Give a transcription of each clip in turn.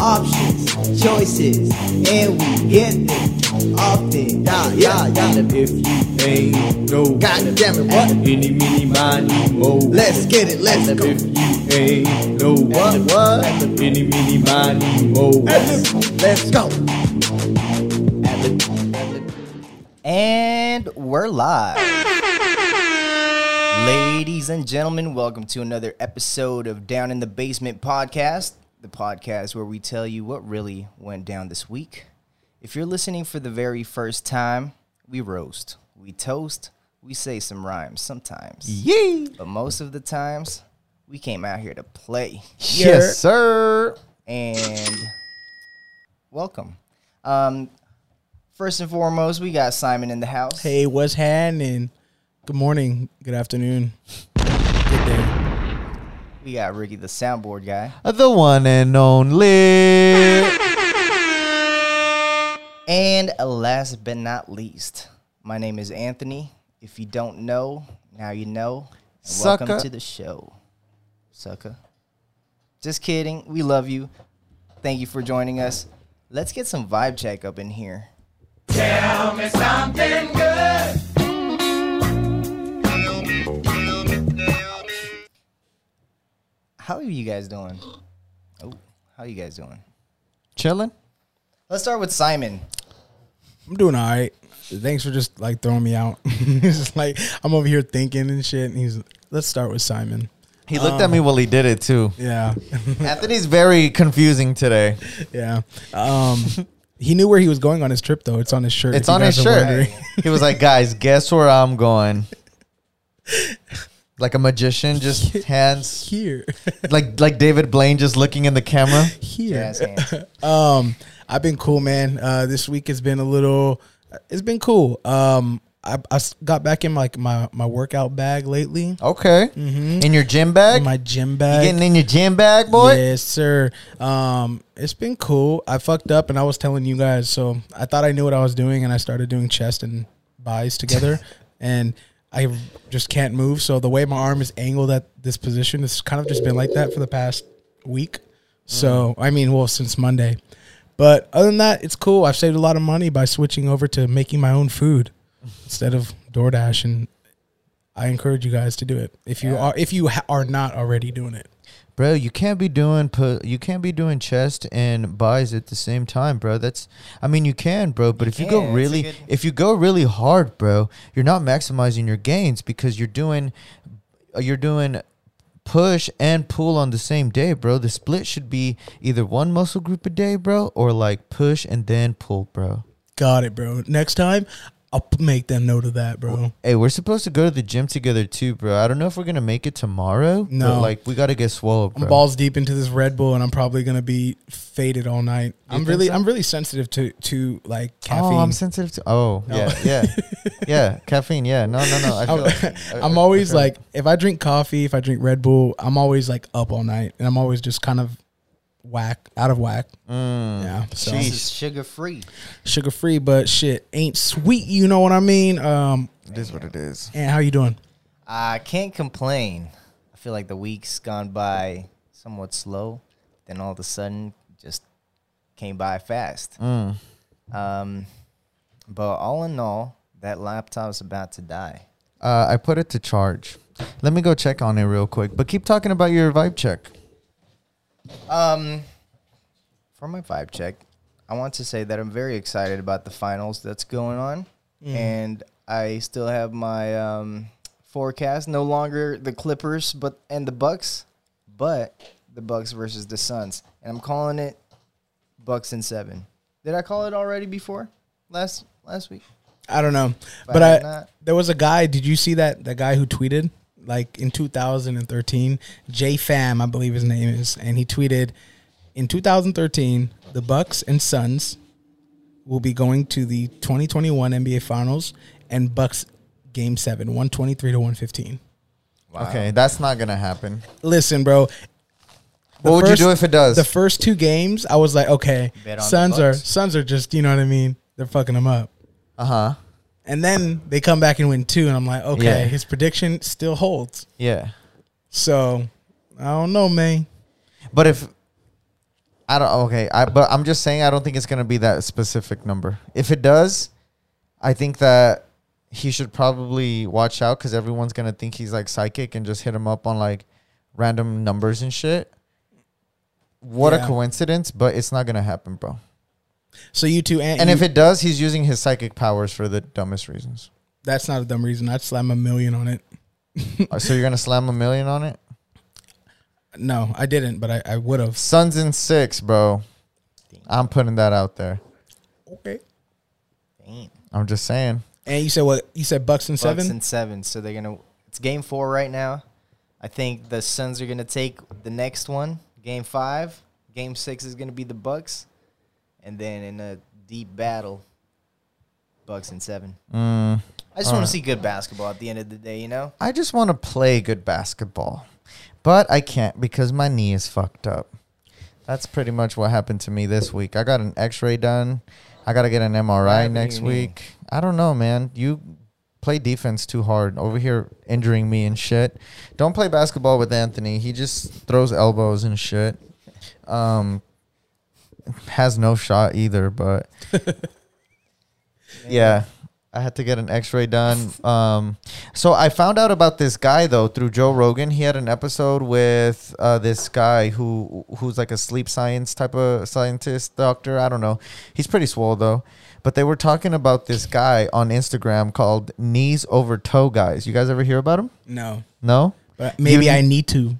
options, choices, and we get them often. Yeah, yeah, yeah. And if you ain't no, God damn it, what? Any, mini, miny, mo. Let's get it, let's And go. if you ain't no, What, what? Any, mini, miny, mo. Let's go. And we're live. Ladies and gentlemen, welcome to another episode of Down in the Basement podcast, the podcast where we tell you what really went down this week. If you're listening for the very first time, we roast, we toast, we say some rhymes sometimes. Yee. But most of the times, we came out here to play. Yes, sir. and welcome. Um, first and foremost, we got Simon in the house. Hey, what's happening? Good morning, good afternoon, good day. We got Ricky, the soundboard guy. The one and only. And last but not least, my name is Anthony. If you don't know, now you know. And welcome to the show, sucker. Just kidding. We love you. Thank you for joining us. Let's get some vibe check up in here. How are you guys doing? Oh, how are you guys doing? Chilling. Let's start with Simon. I'm doing all right. Thanks for just like throwing me out. it's just like I'm over here thinking and shit. And he's let's start with Simon. He looked at me while he did it too. Yeah, Anthony's very confusing today. yeah. Um, he knew where he was going on his trip though. It's on his shirt. It's on his shirt. He was like, "Guys, guess where I'm going." Like a magician, just hands Here, like like David Blaine just looking in the camera. here. Jazz. Um, I've been cool, man. Uh, this week has been a little. It's been cool. Um, I, I got back in like my my workout bag lately. Okay. mm-hmm. In your gym bag? In my gym you bag. getting in your gym bag, boy? Yes, sir. Um, it's been cool. I fucked up and I was telling you guys, so I thought I knew what I was doing, and I started doing chest and buys together, and I just can't move. So the way my arm is angled at this position, it's kind of just been like that for the past week. So mm-hmm. I mean, well, since Monday. But other than that, it's cool. I've saved a lot of money by switching over to making my own food instead of DoorDash, and I encourage you guys to do it if you are if you ha- are not already doing it. Bro, you can't be doing pu- you can't be doing chest and buys at the same time, bro. That's I mean you can, bro, but You if you go really good- if you go really hard, bro, you're not maximizing your gains because you're doing uh, you're doing push and pull on the same day, bro. The split should be either one muscle group a day, bro, or like push and then pull, bro. Got it, bro. Next time, I'll make them note of that, bro. Hey, we're supposed to go to the gym together too, bro. I don't know if we're gonna make it tomorrow. No. like we gotta get swole, I'm balls deep into this Red Bull, and I'm probably gonna be faded all night. I'm really, so? I'm really sensitive to to like caffeine. Oh, I'm sensitive to. Oh, No. yeah, yeah, yeah. Caffeine. Yeah. No, no, no. I feel I'm, like, I'm always like, if I drink coffee, if I drink Red Bull, I'm always like up all night, and I'm always just kind of whack, out of whack. Mm. Yeah, so This is sugar free. sugar free, but shit ain't sweet. You know what I mean? Um, It is what it is. and how you doing? I can't complain. I feel like the week's gone by somewhat slow. Then all of a sudden, just came by fast. Mm. Um, but all in all, that laptop's about to die. Uh, I put it to charge. Let me go check on it real quick. But keep talking about your vibe check. Um, for my vibe check, I want to say that I'm very excited about the finals that's going on, and I still have my um, forecast. No longer the Clippers, but and the Bucks, but the Bucks versus the Suns, and I'm calling it Bucks and seven. Did I call it already before last last week? I don't know, If but had I there was a guy. Did you see that? that guy who tweeted like in 2013, J Fam, I believe his name is, and he tweeted in 2013, the Bucks and Suns will be going to the 2021 NBA Finals, and Bucks Game Seven, 123 to 115. Okay, that's not gonna happen. Listen, bro. What would first- you do if it does? The first two games, I was like, okay, Bet Suns are Bucks. Suns are just, you know what I mean? They're fucking them up. uh huh. And then they come back and win two, and I'm like, okay, Yeah. his prediction still holds. Yeah. So I don't know, man. But if I don't. Okay, I but I'm just saying I don't think it's gonna be that specific number. If it does, I think that he should probably watch out because everyone's gonna think he's like psychic and just hit him up on like random numbers and shit. What a coincidence, but it's not gonna happen, bro. So you two, and, And you- if it does, he's using his psychic powers for the dumbest reasons. that's not a dumb reason, I'd slam a million on it. Uh, so you're gonna slam a million on it? No, I didn't, but I, I would have. Suns in six, bro. I'm putting that out there. Okay. Damn. I'm just saying. And you said what? You said Bucks and Bucks seven. and seven. So they're gonna. It's game four right now. I think the Suns are gonna take the next one, game five. Game six is gonna be the Bucks, and then in a deep battle, Bucks and seven. Mm, I just want Alright. to see good basketball at the end of the day. You know. I just want to play good basketball, but I can't because my knee is fucked up. That's pretty much what happened to me this week. I got an X-ray done. I got to get an MRI next knee? week. I don't know, man. You play defense too hard over here, injuring me and shit. Don't play basketball with Anthony. He just throws elbows and shit. Um, has no shot either, but yeah. I had to get an X-ray done. Um, so I found out about this guy though through Joe Rogan. He had an episode with uh, this guy who who's like a sleep science type of scientist doctor. I don't know. He's pretty swole though. But they were talking about this guy on Instagram called Knees Over Toe Guys. You guys ever hear about him? No, No. but maybe You- I need to.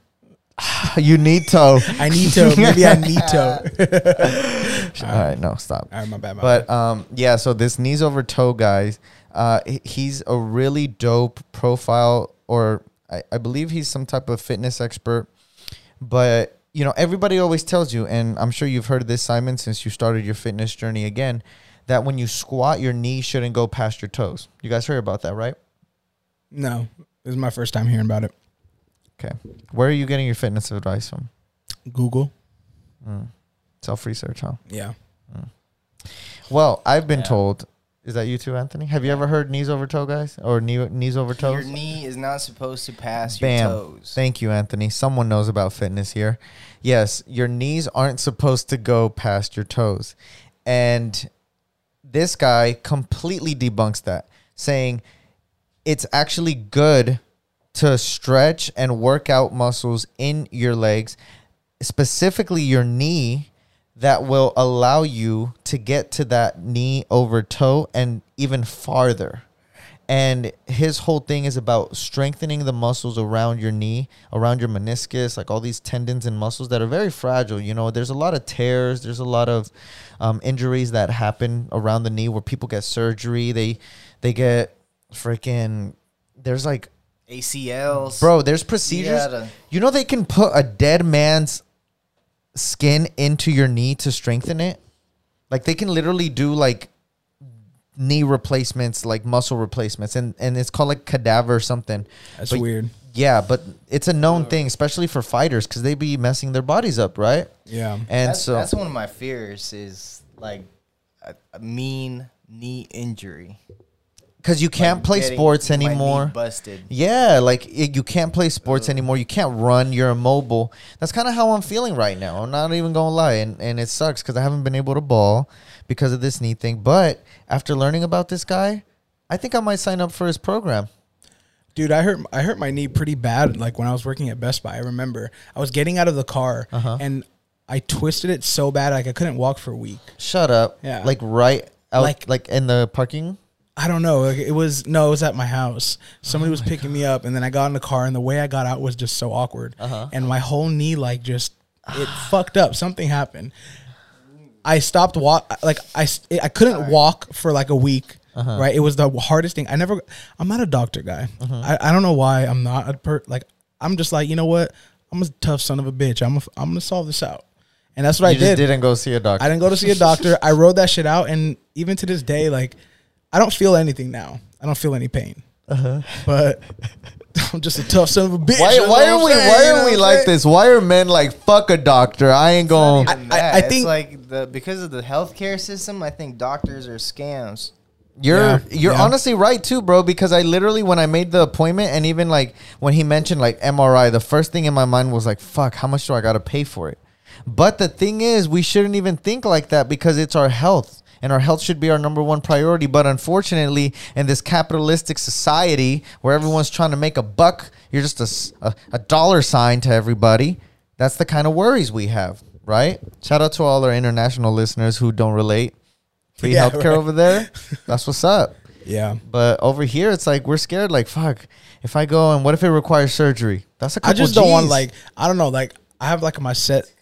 you need toe. I need to. Maybe I need to. All right, no, stop. All right, my bad. My But bad. um, yeah, so this knees over toe guy, uh, he's a really dope profile, or I, I believe he's some type of fitness expert. But you know, everybody always tells you, and I'm sure you've heard this, Simon, since you started your fitness journey again, that when you squat, your knee shouldn't go past your toes. You guys heard about that, right? no, this is my first time hearing about it. Okay. Where are you getting your fitness advice from? Google. Mm. Self research, huh? Yeah. Well, I've been Yeah. told. Is that you too, Anthony? Have you ever heard knees over toe guys or knee, knees over toes? Your knee is not supposed to pass Bam. your toes. Thank you, Anthony. Someone knows about fitness here. Yes, your knees aren't supposed to go past your toes. And this guy completely debunks that, saying it's actually good to stretch and work out muscles in your legs, specifically your knee, that will allow you to get to that knee over toe and even farther. And his whole thing is about strengthening the muscles around your knee, around your meniscus, like all these tendons and muscles that are very fragile. You know, there's a lot of tears, there's a lot of um, injuries that happen around the knee where people get surgery. They they get freaking. There's like, ACLs, bro, there's procedures. gotta- You know, they can put a dead man's skin into your knee to strengthen it. Like they can literally do like knee replacements, like muscle replacements, and and it's called like cadaver or something. That's But- weird. Yeah, but it's a known thing, especially for fighters, because they be messing their bodies up, right? Yeah. And that's, so that's one of my fears is like a, a mean knee injury. Because you can't Like play getting sports anymore. busted. Yeah, like it, you can't play sports anymore. You can't run. You're immobile. That's kind of how I'm feeling right now. I'm not even gonna lie, and and it sucks because I haven't been able to ball because of this knee thing. But after learning about this guy, I think I might sign up for his program. Dude, I hurt I hurt my knee pretty bad. Like when I was working at Best Buy, I remember I was getting out of the car Uh-huh. and I twisted it so bad like I couldn't walk for a week. Shut up. Yeah. Like right out, Like- like in the parking. I don't know. It was no, it was at my house. Somebody was picking me up, and then I got in the car, and the way I got out was just so awkward. Uh-huh. And my whole knee, like, just it fucked up. Something happened. I stopped walk. Like I, I couldn't walk for like a week. Uh-huh. Right. It was the hardest thing. I never. I'm not a doctor guy. Uh-huh. I, I don't know why I'm not a per. Like I'm just like you know what. I'm a tough son of a bitch. I'm a, I'm gonna solve this out. And that's what I did. you I just did. didn't go see a doctor. I didn't go to see a doctor. I wrote that shit out, and even to this day, like, I don't feel anything now. I don't feel any pain. But I'm just a tough son of a bitch. Uh-huh. Why, why are we saying, why you know are we like this? Why are men like fuck a doctor? I ain't going. Not even I- that. I it's think- like the because of the healthcare system, I think doctors are scams. You're Yeah, you're yeah. honestly right too, bro. Because I literally when I made the appointment and even like when he mentioned like MRI, the first thing in my mind was like, "Fuck, how much do I got to pay for it?" But the thing is, we shouldn't even think like that because it's our health. And our health should be our number one priority. But unfortunately, in this capitalistic society where everyone's trying to make a buck, you're just a dollar sign to everybody. That's the kind of worries we have, right? Shout out to all our international listeners who don't relate. Free Yeah, healthcare right. over there. That's what's up. Yeah. But over here, it's like we're scared. Like, fuck, if I go and what if it requires surgery? That's a couple. I just don't want like I don't know like I have like my set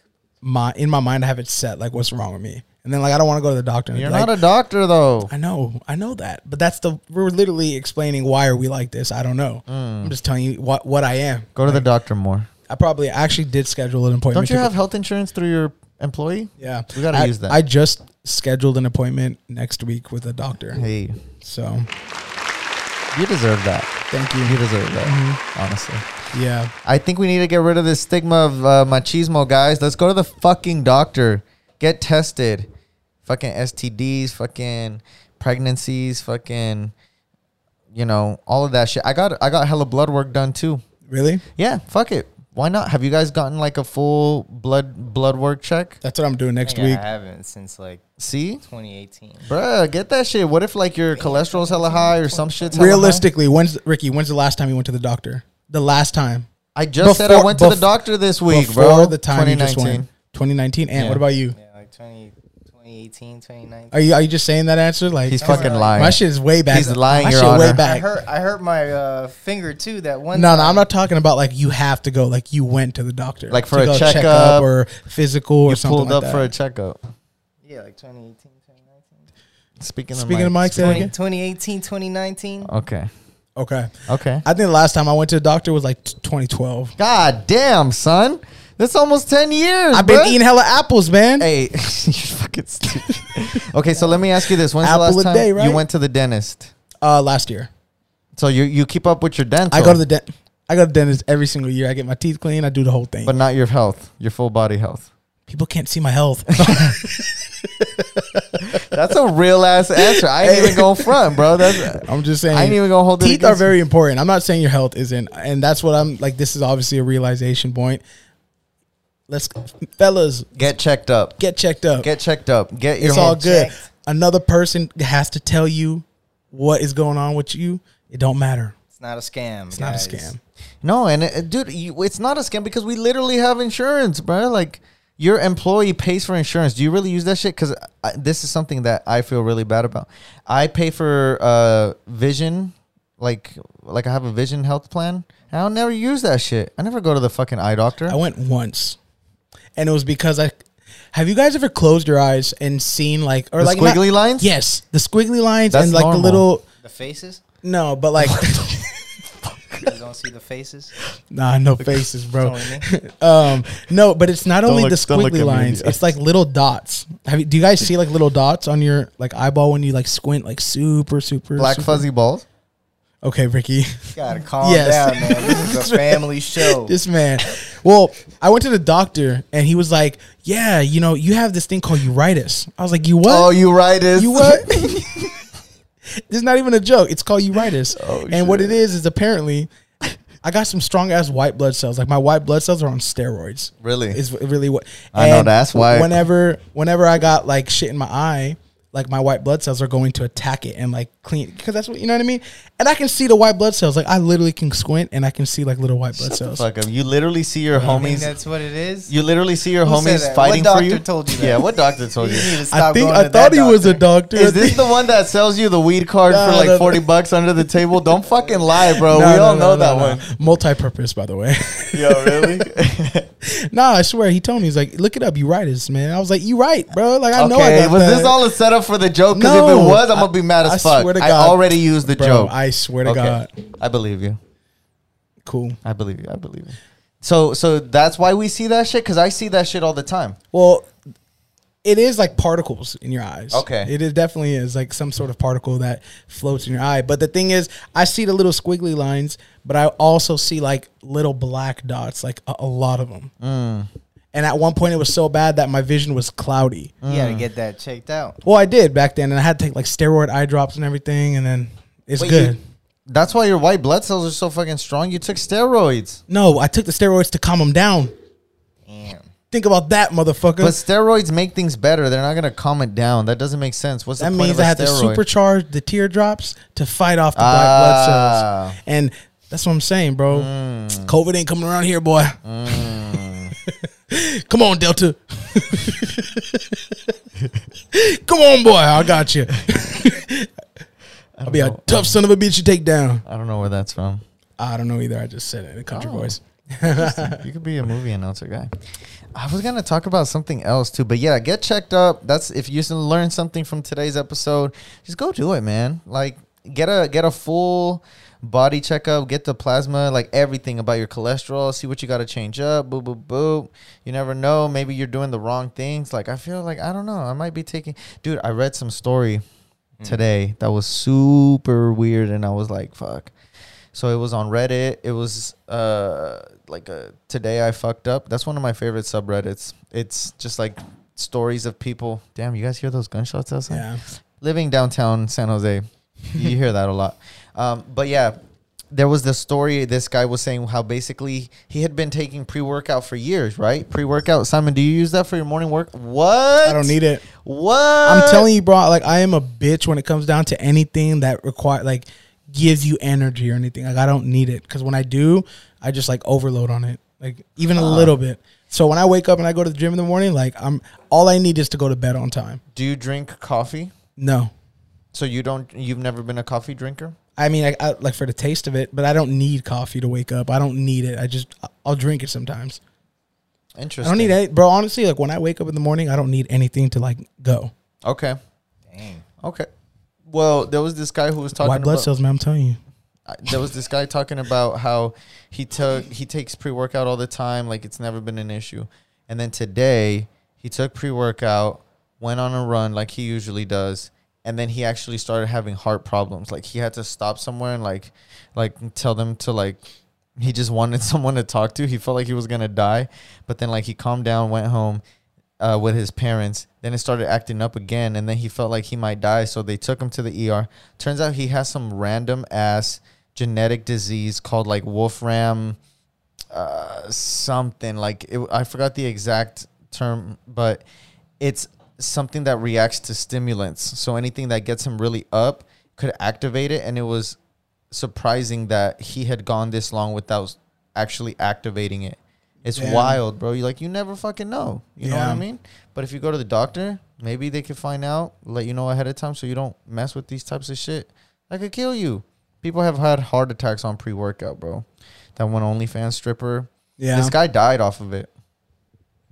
my in my mind I have it set like what's wrong with me and then like I don't want to go to the doctor. You're like, not a doctor though. I know, I know that, but that's the we're literally explaining why are we like this. I don't know. I'm just telling you what what I am. Mm. Go to the doctor more. I probably actually did schedule an appointment. Don't you have health insurance through your employee? Yeah, We gotta I, use that. I just scheduled an appointment next week with a doctor. Hey, So you deserve that. thank You you. deserve that. Mm-hmm. Honestly, Yeah, I think we need to get rid of this stigma of uh, machismo, guys. Let's go to the fucking doctor. Get tested. Fucking STDs. Fucking pregnancies. Fucking. You know all of that shit. I got I got hella blood work done too. really. Yeah, fuck it. Why not? Have you guys gotten like a full blood blood work check? That's what I'm doing next Yeah, week. I haven't since like See, 2018. bruh, get that shit. What if like your cholesterol's hella high or some shit? hella high? Realistically, when's Ricky? When's the last time you went to the doctor? The last time. I just said I Before- went to the doctor this week, Before bro. the time you just went. 2019. And Yeah. what about you? Yeah, like 20, 2018, 2019. Are you are you just saying that answer? Like He's fucking like- lying. my shit is way back. He's lying, My Your shit way Honor. I back. hurt I hurt my uh, finger too that one No, time. no, I'm not talking about like you have to go. Like you went to the doctor, Like for a go check checkup, or physical or something pulled like up that. for a checkup. Yeah, like 2018, 2019. Speaking, of Speaking of of Mike, say 20, 2018, 2019. Okay. Okay, Okay. I think the last time I went to the doctor was like t- 2012. God damn, son. That's almost 10 years. I've been bruh. eating hella apples, man. Hey, you're fucking stupid. okay, so let me ask you this. When's Apple the last time day, you went to the dentist? Uh, last year So you you keep up with your dental. I go to the dent. I go to the dentist every single year. I get my teeth clean. I do the whole thing. but not your health, your full body health. People can't see my health. That's a real ass answer. I ain't even going front, bro. That's I'm just saying. I ain't even gonna hold Teeth are you. very important. I'm not saying your health isn't, and that's what I'm like. This is obviously a realization point. Let's, fellas, get checked up. get checked up. Get checked up. Get your it's all good. checked. Another person has to tell you what is going on with you. It don't matter. It's not a scam. It's not a scam. No, and it, dude, you, it's not a scam because we literally have insurance, bro. Like your employee pays for insurance. Do you really use that shit? Because this is something that I feel really bad about. I pay for uh vision, like like I have a vision health plan. and I'll never use that shit. I never go to the fucking eye doctor. I went once, and it was because I. Have you guys ever closed your eyes and seen like or The like not- squiggly lines? Yes, the squiggly lines That's and like normal. the little The faces? no, but like You don't see the faces? nah, no faces, bro. It's only me. Um, no, but it's not only look- the don't look at me squiggly in lines; eyes. it's like little dots. Have you, do you guys see like little dots on your like eyeball when you like squint like super super Black super- fuzzy balls. Okay, Ricky. You gotta calm Yes. down, man. This is a family show. this man. Well, I went to the doctor and he was like, "Yeah, you know, you have this thing called uritis." I was like, "You what? Oh, uritis. you what?" this is not even a joke. It's called uritis. Oh, and what it is is apparently I got some strong ass white blood cells. Like my white blood cells are on steroids. Really? Is really what I know that's why- Whenever whenever I got like shit in my eye, like my white blood cells are going to attack it and like clean because that's what you know what I mean. And I can see the white blood cells. Like I literally can squint and I can see like little white blood cells. Fuck 'em. You literally see your I think homies. that's what it is. You literally see your Who homies fighting What for you. told you that? Yeah, what doctor told You you? need to I think going I to thought that he was a doctor. doctor. Is this the one that sells you the weed card No, for like no, no. 40 bucks under the table? Don't fucking lie, bro. No, we no, all no, know no, that no. one. Multi-purpose, by the way. Yo, really? nah, I swear he told me he's like, look it up. You right, this man. I was like, you right, bro. Like I know. I okay, got was that. this all a setup for the joke? Because if it was, I'm gonna be mad as I fuck. swear to I God. already used the Bro, joke. I swear to Okay. God. I believe you. Cool. I believe you. I believe you. So, so that's why we see that shit. Because I see that shit all the time. Well, it is like particles in your eyes. Okay. It is definitely is like some sort of particle that floats in your eye. But the thing is, I see the little squiggly lines, but I also see like little black dots, like a, a lot of them. Mm. Mm. And at one point, it was so bad that my vision was cloudy. You gotta get that checked out. Well, I did back then, and I had to take like steroid eye drops and everything, and then it's Wait, good. you- that's why your white blood cells are so fucking strong. You took steroids. no, I took the steroids to calm them down. Damn. Think about that, motherfucker. But steroids make things better. They're not gonna calm it down. That doesn't make sense. What's that the point means of I a have to steroid? supercharge the teardrops to fight off the black blood Ah. cells. And that's what I'm saying, bro. Mm. COVID ain't coming around here, boy. Come on, Delta. Come on, boy. I got you. I'll be a know. tough son of a bitch you take down. I don't know where that's from. I don't know either. I just said it in a country Oh. voice. you could be a movie announcer guy. I was gonna talk about something else too, but yeah, get checked up. That's if you learn something from today's episode, just go do it, man. Like get a get a full body checkup, get the plasma, like everything about your cholesterol, see what you got to change up. Boop boop boop. You never know. Maybe you're doing the wrong things. Like I feel like I don't know. I might be taking. Dude, I read some story today that was super weird, and I was like, fuck. So it was on Reddit. It was uh like a today I fucked up. That's one of my favorite subreddits. It's just like stories of people. Damn, you guys hear those gunshots outside? Yeah. Living downtown San Jose, you hear that a lot. Um, but yeah, there was this story. This guy was saying how basically he had been taking pre workout for years, right? Pre workout. Simon, do you use that for your morning work? What? I don't need it. What? I'm telling you, bro. Like I am a bitch when it comes down to anything that require like gives you energy or anything. Like I don't need it because when I do, I just like overload on it, like even a little bit. So when I wake up and I go to the gym in the morning, like I'm all I need is to go to bed on time. Do you drink coffee? No, So you don't? You've never been a coffee drinker? I mean I, I like for the taste of it, but I don't need coffee to wake up. I don't need it. I just I'll drink it sometimes. Interesting. I don't need it, bro. Honestly, like when I wake up in the morning, I don't need anything to like go. Okay. Dang. Okay. Well, there was this guy who was talking White blood about. cells, man. I'm telling you. uh, there was this guy talking about how he took he takes pre workout all the time, like it's never been an issue. And then today he took pre workout, went on a run like he usually does, and then he actually started having heart problems. Like he had to stop somewhere and like like tell them to like he just wanted someone to talk to. He felt like he was gonna die, but then like he calmed down, went home. Uh, with his parents, then it started acting up again, and then he felt like he might die, so they took him to the ER. Turns out he has some random ass genetic disease called like Wolfram uh, something like it, I forgot the exact term, but it's something that reacts to stimulants. So anything that gets him really up could activate it, and it was surprising that he had gone this long without actually activating it. It's Damn. wild, bro. You like you never fucking know. You know what I mean? But if you go to the doctor, maybe they could find out, let you know ahead of time, so you don't mess with these types of shit. That could kill you. People have had heart attacks on pre-workout, bro. That one OnlyFans stripper. Yeah. This guy died off of it.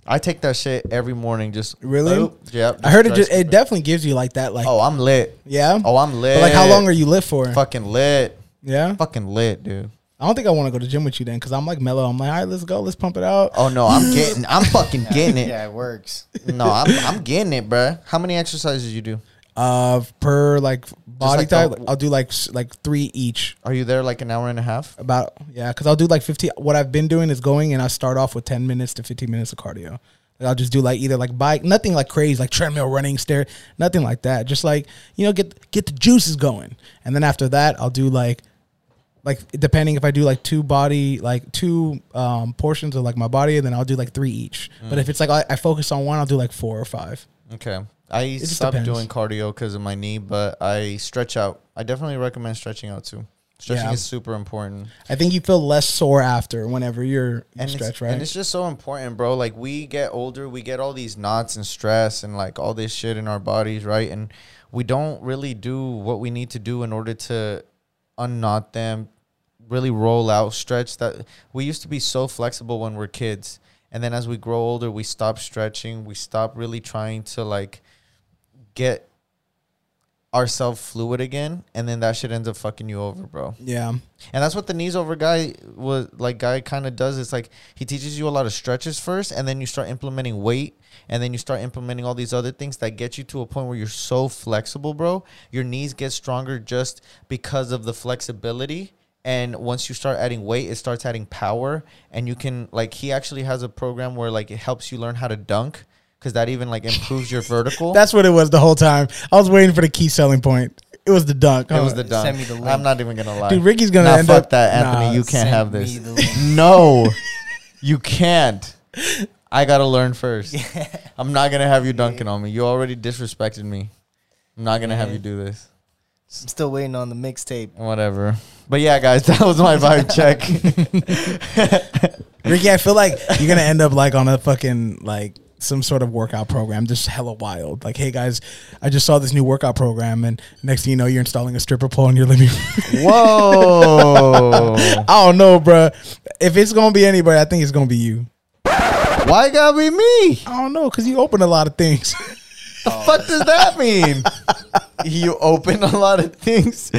I take that shit every morning. Just Really? Oop, yep. I heard it. Just, it definitely gives you like that. Like, Oh, I'm lit. yeah. Oh, I'm lit. But like, how long are you lit for? fucking lit? Yeah. Fucking lit, dude. I don't think I want to go to the gym with you then, because I'm like mellow. I'm like, all right, let's go, let's pump it out. Oh no, I'm getting. I'm fucking getting it. Yeah, it works. No, I'm I'm getting it, bruh. How many exercises you do? Uh, per like body like type, the- I'll do like like three each. Are you there like an hour and a half? About yeah, because I'll do like 15. What I've been doing is going and I start off with 10 minutes to 15 minutes of cardio. I'll just do like either like bike, nothing like crazy, like treadmill, running, stair, nothing like that. Just like you know, get get the juices going, and then after that, I'll do like like depending if I do like two body like two um portions of like my body, and then I'll do like three each. But if it's like I, I focus on one, I'll do like four or five. Okay. I stopped depends. doing cardio because of my knee, but I stretch out. I definitely recommend stretching out too. Stretching Yeah. is super important. I think you feel less sore after whenever you're you and stretch, right? And it's just so important, bro. Like we get older, we get all these knots and stress and like all this shit in our bodies, right? And we don't really do what we need to do in order to unknot them, really roll out, stretch. That we used to be so flexible when we're kids, and then as we grow older, we stop stretching. We stop really trying to like get ourselves fluid again, and then that shit ends up fucking you over, bro. yeah. And that's what the knees over guy was like guy kind of does. It's like he teaches you a lot of stretches first and then you start implementing weight and then you start implementing all these other things that get you to a point where you're so flexible, bro. Your knees get stronger just because of the flexibility. And once you start adding weight, it starts adding power and you can like he actually has a program where like it helps you learn how to dunk cuz that even like improves your vertical. That's what it was the whole time. I was waiting for the key selling point. It was the dunk. it was the dunk. Send me the link. I'm not even going to lie. Dude, Ricky's gonna Nah, end fuck up- that, Anthony. Nah, you can't have this. No, you can't. I gotta learn first. I'm not gonna have you dunking on me. You already disrespected me. I'm not gonna have you do this. I'm still waiting on the mixtape. Whatever. But yeah, guys, that was my vibe check. Ricky, I feel like you're gonna end up like on a fucking like some sort of workout program, just hella wild. Like, hey guys, I just saw this new workout program, and next thing you know, you're installing a stripper pole in your living room. Whoa! I don't know, bruh. If it's gonna be anybody, I think it's gonna be you. Why gotta be me? I don't know, cause you open a lot of things. The fuck does that mean? you open a lot of things.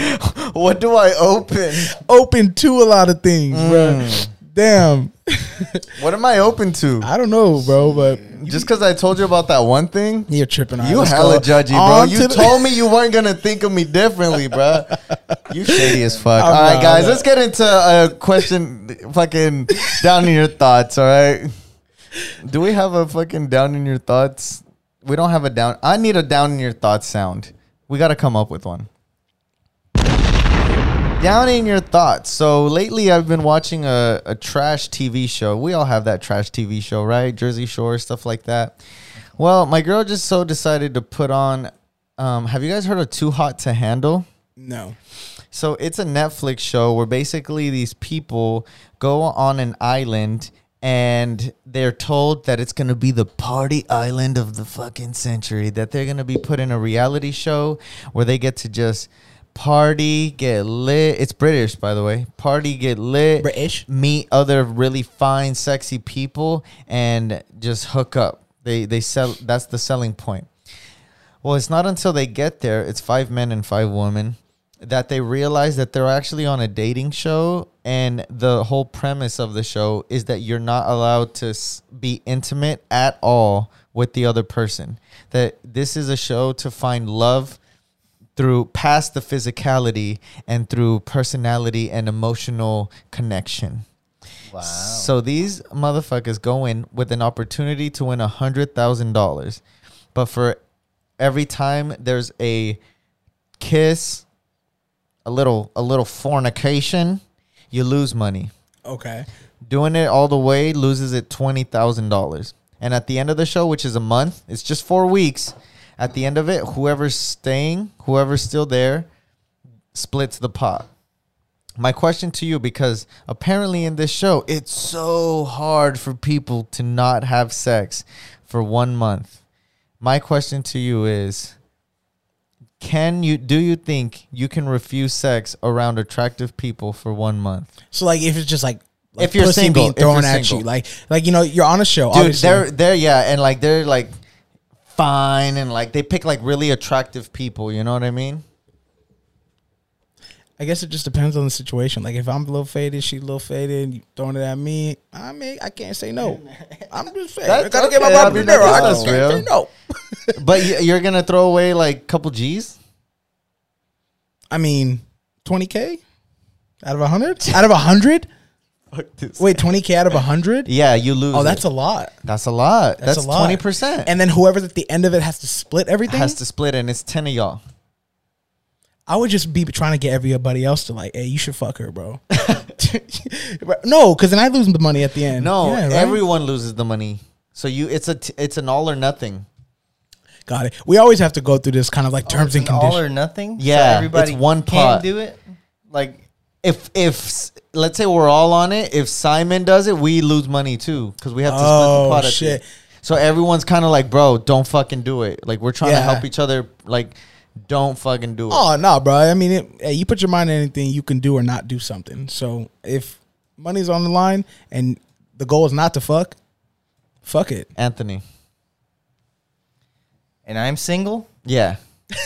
What do I open? open to a lot of things, bruh. Mm. Damn. What am I open to? I don't know, bro, but Just because I told you about that one thing? you're tripping. Right, You hella go judgy, bro. on You to told me you weren't gonna think of me differently, bro. You shady as fuck. I'm all right, guys, let's get into a question. Fucking down in your thoughts. All right. Do we have a fucking down in your thoughts? We don't have a down. I need a down in your thoughts sound. We got to come up with one. Down in your thoughts. So lately, I've been watching a, a trash TV show. We all have that trash TV show, right? Jersey Shore, stuff like that. Well, my girl just so decided to put on. Um, have you guys heard of Too Hot to Handle? No. So it's a Netflix show where basically these people go on an island and they're told that it's going to be the party island of the fucking century, that they're going to be put in a reality show where they get to just party, get lit. It's British, by the way. Party, get lit. British? Meet other really fine, sexy people and just hook up. They they sell that's the selling point. Well, it's not until they get there, it's five men and five women, that they realize that they're actually on a dating show. And the whole premise of the show is that you're not allowed to be intimate at all with the other person. That this is a show to find love through past the physicality and through personality and emotional connection. Wow. So these motherfuckers go in with an opportunity to win a hundred thousand dollars, but for every time there's a kiss, a little a little fornication, you lose money. Okay. Doing it all the way loses it twenty thousand dollars. And at the end of the show, which is a month, it's just four weeks. At the end of it, whoever's staying, whoever's still there, splits the pot. My question to you, because apparently in this show, it's so hard for people to not have sex for one month. My question to you is can you do you think you can refuse sex around attractive people for one month? So like, if it's just like, like If you're pussy single, being thrown at single. you, like like you know, you're on a show. Dude, obviously. they're they're yeah, and like they're like fine and like they pick like really attractive people, you know what I mean? I guess it just depends on the situation. Like if I'm a little faded, she a little faded, and you throwing it at me. I mean, I can't say no. I'm just saying. I That's gotta get my okay. I Robert De Niro. I can't say no. But you- you're gonna throw away like a couple G's? I mean, 20k out of 100? out of 100? Wait, 20k out of 100? Yeah, you lose. Oh, that's it. a lot. that's a lot. That's, That's a lot. twenty percent. And then whoever's at the end of it has to split everything. has to split, and it's ten of y'all. I would just be trying to get everybody else to like, hey, you should fuck her, bro. no, because then I lose the money at the end. No, Yeah, right? everyone loses the money. So you, it's a, t- it's an all or nothing. got it. We always have to go through this kind of like oh, terms and It's an all conditions. or nothing. Yeah, everybody it's one can pot. do it. Like If if s- let's say we're all on it, if Simon does it, we lose money too because we have to split Oh, the pot. at shit. So everyone's kind of like, bro, don't fucking do it. Like we're trying to Yeah. help each other. Like, don't fucking do it. Oh no, bro. I mean, it, hey, you put your mind on anything, you can do or not do something. So if money's on the line and the goal is not to fuck, fuck it. Anthony. and I'm single. Yeah.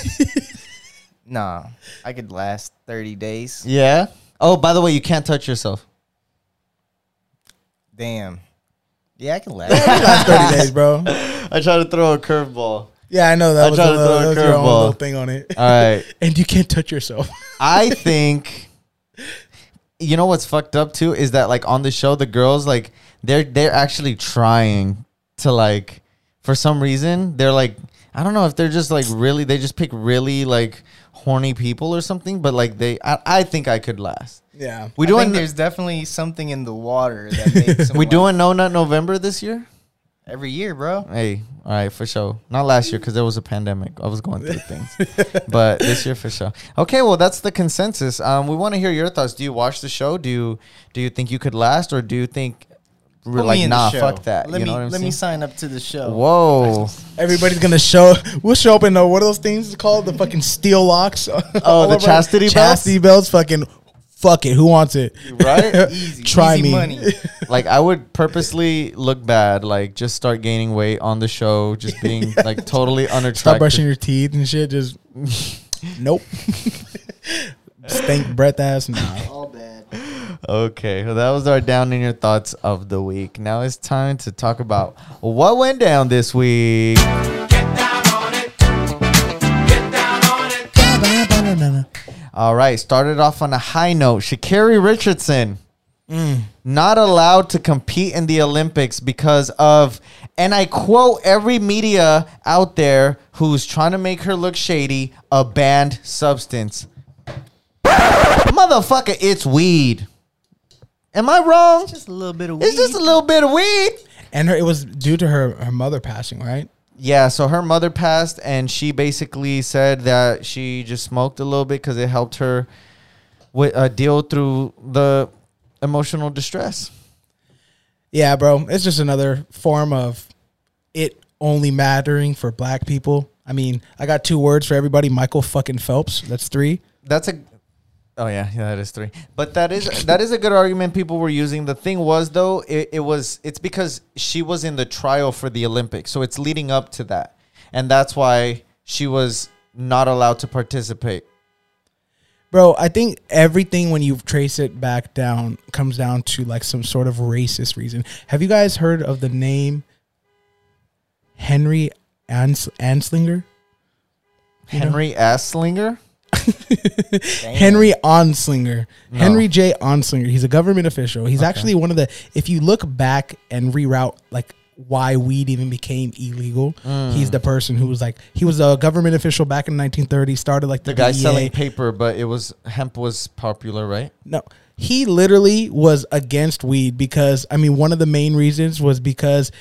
Nah, I could last thirty days. Yeah. Oh, by the way, you can't touch yourself. Damn. Yeah, I can last. Last thirty days, bro. I tried to throw a curveball. Yeah, I know that I was, tried a to little, throw a was your own curveball. little thing on it. All right. and you can't touch yourself. I think you know what's fucked up too is that like on the show the girls like they're they're actually trying to like for some reason they're like I don't know if they're just like really they just pick really like horny people or something but like they I, I think I could last. yeah. We I doing think there's definitely something in the water that makes them we doing No Nut November this year? Every year, bro. Hey, all right, for sure. Not last year because there was a pandemic. I was going through things, but this year for sure. Okay, well that's the consensus. Um, we want to hear your thoughts. Do you watch the show? Do you do you think you could last, or do you think we're like me in the nah, fuck that? Let you know me what I'm let me sign up to the show. Whoa. Everybody's gonna show. We'll show up in the what are those things called? The fucking steel locks. Oh, the chastity belts? Chastity belts. Fucking fuck it. Who wants it? Right? Easy, Try easy me. money. like I would purposely look bad, like just start gaining weight on the show, just being like totally unattractive. Stop brushing your teeth and shit. Just nope. Stink breath ass. Nah. All bad. Okay, well, that was our down in your thoughts of the week. Now it's time to talk about what went down this week. All right, started off on a high note. Sha'Carri Richardson mm. not allowed to compete in the Olympics because of, and I quote every media out there who's trying to make her look shady, a banned substance. Motherfucker, it's weed. Am I wrong? It's Just a little bit of weed. It's just a little bit of weed. And her, it was due to her her mother passing, right? Yeah, so her mother passed, and she basically said that she just smoked a little bit because it helped her with, uh, deal through the emotional distress. Yeah, bro. It's just another form of it only mattering for black people. I mean, I got two words for everybody. Michael fucking Phelps. That's three. That's a. Oh yeah, yeah, that is three. But that is that is a good argument people were using. The thing was though, it, it was it's because she was in the trial for the Olympics, so it's leading up to that, and that's why she was not allowed to participate. Bro, I think everything when you trace it back down comes down to like some sort of racist reason. Have you guys heard of the name Henry Ans- Anslinger? You know? Henry Asslinger. Henry Anslinger. Henry J. Anslinger. He's a government official. He's actually one of the if you look back and reroute like why weed even became illegal, mm. he's the person who was like he was a government official back in 1930, started like the, The guy DEA. selling paper, but it was hemp was popular, right? No, he literally was against weed because I mean one of the main reasons was because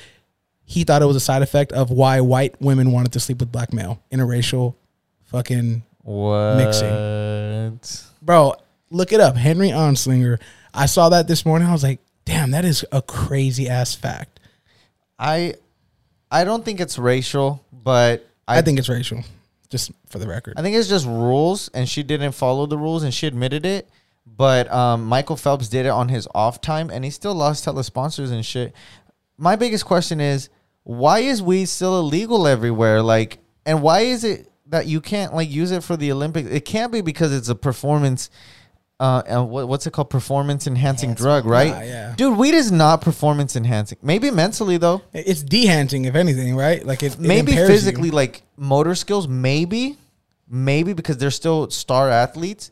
he thought it was a side effect of why white women wanted to sleep with black male interracial fucking What? Mixing. bro. Look it up, Henry Anslinger. I saw that this morning. I was like, damn, that is a crazy ass fact. I I don't think it's racial, but I, I, think it's racial, just for the record. I think it's just rules, and she didn't follow the rules, and she admitted it. But um, Michael Phelps did it on his off time, and he still lost hella sponsors and shit. My biggest question is, why is weed still illegal everywhere? Like, and why is it that you can't like use it for the Olympics? It can't be because it's a performance. Uh, and what, what's it called? Performance enhancing drug, right? Yeah, yeah. Dude, weed is not performance enhancing. Maybe mentally though. It's dehanting, if anything, right? Like it, it maybe impairs you. physically like motor skills maybe maybe because they're still star athletes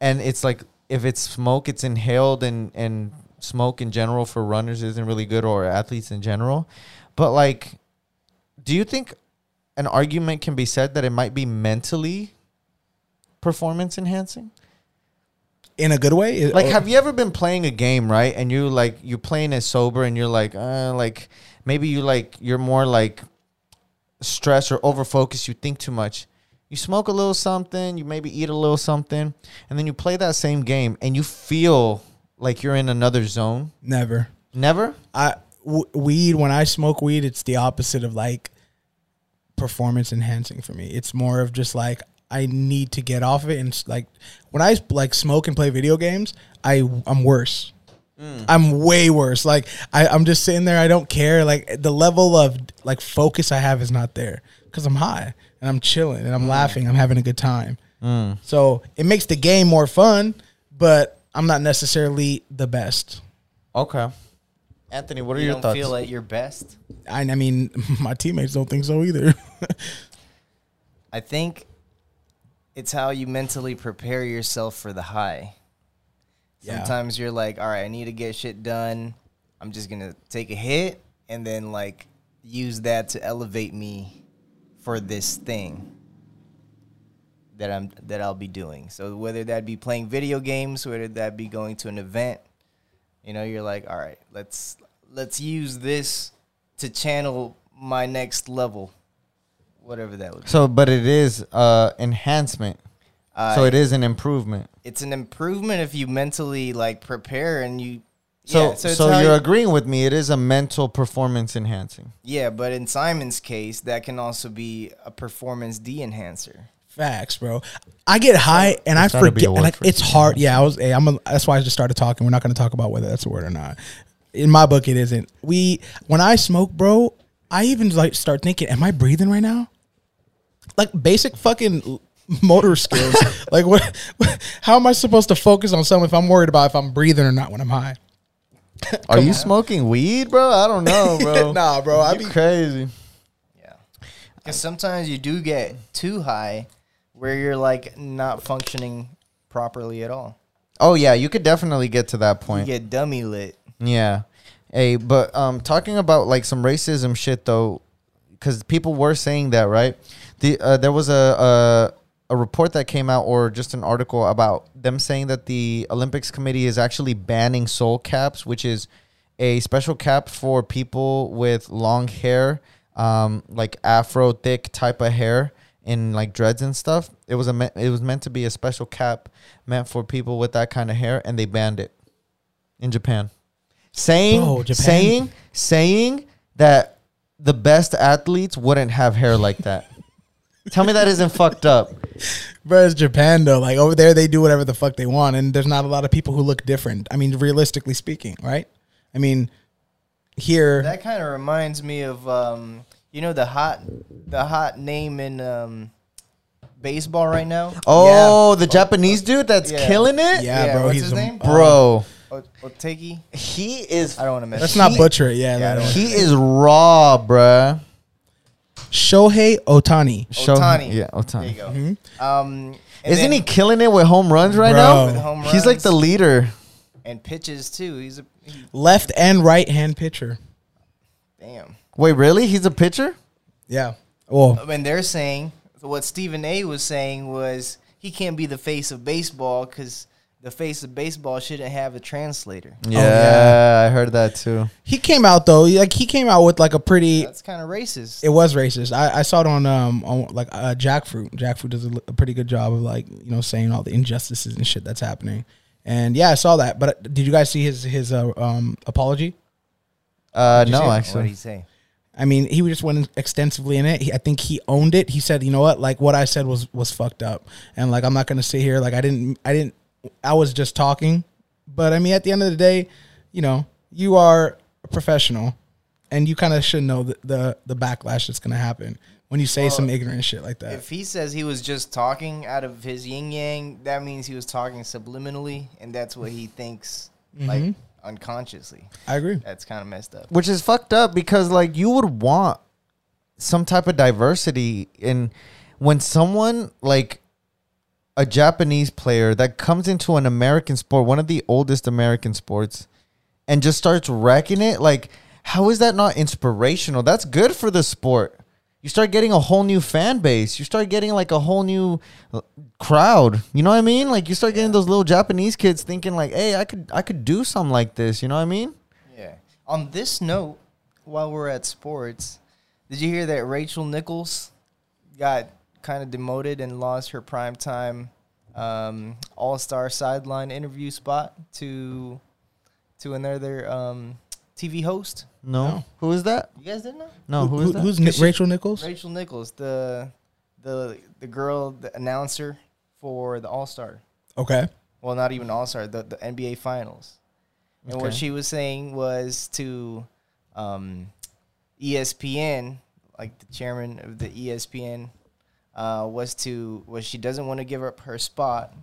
and it's like if it's smoke it's inhaled and and smoke in general for runners isn't really good or athletes in general but like do you think an argument can be said that it might be mentally performance enhancing? In a good way. Like have you ever been playing a game right? And you like you're playing it sober and you're like uh like maybe you like you're more like stressed or over focused you think too much. You smoke a little something you maybe eat a little something and then you play that same game and you feel like you're in another zone? Never. never? I w- weed when I smoke weed, it's the opposite of like performance enhancing for me. It's more of just like I need to get off of it and like when I like smoke and play video games, I I'm worse. Mm. I'm way worse. Like I, I'm just sitting there. I don't care. Like the level of like focus I have is not there because I'm high and I'm chilling and I'm mm. laughing. I'm having a good time. Mm. So it makes the game more fun, but I'm not necessarily the best. okay anthony what are You your don't thoughts feel at your best. I, I mean, my teammates don't think so either. I think it's how you mentally prepare yourself for the high. Yeah. Sometimes you're like, all right, I need to get shit done. I'm just gonna take a hit and then like use that to elevate me for this thing that I'm that I'll be doing. So whether that be playing video games, whether that be going to an event, you know, you're like, all right, let's let's use this to channel my next level, whatever that would. be. So, but it is uh enhancement. Uh, so it is an improvement. It's an improvement if you mentally like prepare and you. So, yeah, so, it's how you're you- agreeing with me. It is a mental performance enhancing. Yeah, but in Simon's case, that can also be a performance de-enhancer. Facts, bro. I get high and I There's gotta be forget. a like for it's hard. Yeah, I was. Hey, I'm. A, that's why I just started talking. We're not going to talk about whether that's a word or not. In my book, it isn't. We when I smoke, bro, I even like start thinking, am I breathing right now? Like basic fucking motor skills. like what, How am I supposed to focus on something if I'm worried about if I'm breathing or not when I'm high? Are you smoking weed, bro? I don't know, bro. nah, bro. I You be crazy. Yeah, because sometimes you do get too high, where you're like not functioning properly at all. Oh yeah, you could definitely get to that You point. get dummy lit. Yeah. Hey, but um, talking about like some racism shit though, because people were saying that, right? The uh, there was a, a a report that came out, or just an article about them saying that the Olympics committee is actually banning soul caps, which is a special cap for people with long hair, um, like afro thick type of hair in like dreads and stuff. It was a me- it was meant to be a special cap meant for people with that kind of hair, and they banned it in Japan, saying Bro, Japan- saying saying that the best athletes wouldn't have hair like that. Tell me that isn't fucked up. Bro, it's Japan though. Like over there, they do whatever the fuck they want, and there's not a lot of people who look different. I mean, realistically speaking, right? I mean, here, That kind of reminds me of um, you know the hot the hot name in um, baseball right now. Oh, the Japanese dude that's Yeah. killing it, yeah, Yeah, bro, what's he's his a- name? bro. O- Otegi. He is I don't want to mess. Let's not up. butcher it. Yeah, Yeah, I he is raw, bruh. Shohei Ohtani. Show- Ohtani. yeah, There Ohtani. you go. Mm-hmm. Um, Isn't then- he killing it with home runs right Bro. now? With home He's like the runs. leader. and pitches too? He's a he, Left and right hand pitcher. damn. Wait, really? He's a pitcher? Yeah. Well, And they're saying what Stephen A. was saying was he can't be the face of baseball because the face of baseball shouldn't have a translator. Yeah, yeah. I heard that too. he came out though. Like he came out with like a pretty. That's kind of racist. It was racist. I, I saw it on um on like uh, Jackfruit. Jackfruit does a, a pretty good job of like you know saying all the injustices and shit that's happening. And yeah, I saw that. But uh, did you guys see his his uh, um apology? Uh, no, see it? what did he say? I mean, he just went extensively in it. He, I think he owned it. He said, "You know what? Like what I said was was fucked up, and like I'm not gonna sit here. Like I didn't, I didn't, I was just talking. But I mean, at the end of the day, you know, you are a professional, and you kind of should know the, the the backlash that's gonna happen when you say Well, some ignorant shit like that. If he says he was just talking out of his yin yang, that means he was talking subliminally, and that's what he thinks, like Mhm. unconsciously. I agree. That's kind of messed up. Which is fucked up because like you would want some type of diversity in when someone like a Japanese player that comes into an American sport, one of the oldest American sports, and just starts wrecking it, like how is that not inspirational? That's good for the sport. You start getting a whole new fan base. You start getting like a whole new uh, crowd. You know what I mean? Like you start getting those little Japanese kids thinking like, "Hey, I could I could do something like this." You know what I mean? Yeah. On this note, while we're at sports, did you hear that Rachel Nichols got kind of demoted and lost her primetime um, All Star sideline interview spot to to another um, TV host? No. No. Who is that? You guys didn't know? No, who is that? who's Ni- Rachel Nichols? Rachel Nichols, the the the girl, the announcer for the All Star. Okay. Well, not even All Star, the, the NBA Finals. And what she was saying was to um, ESPN, like the chairman of the ESPN, uh, was to was she doesn't want to give up her spot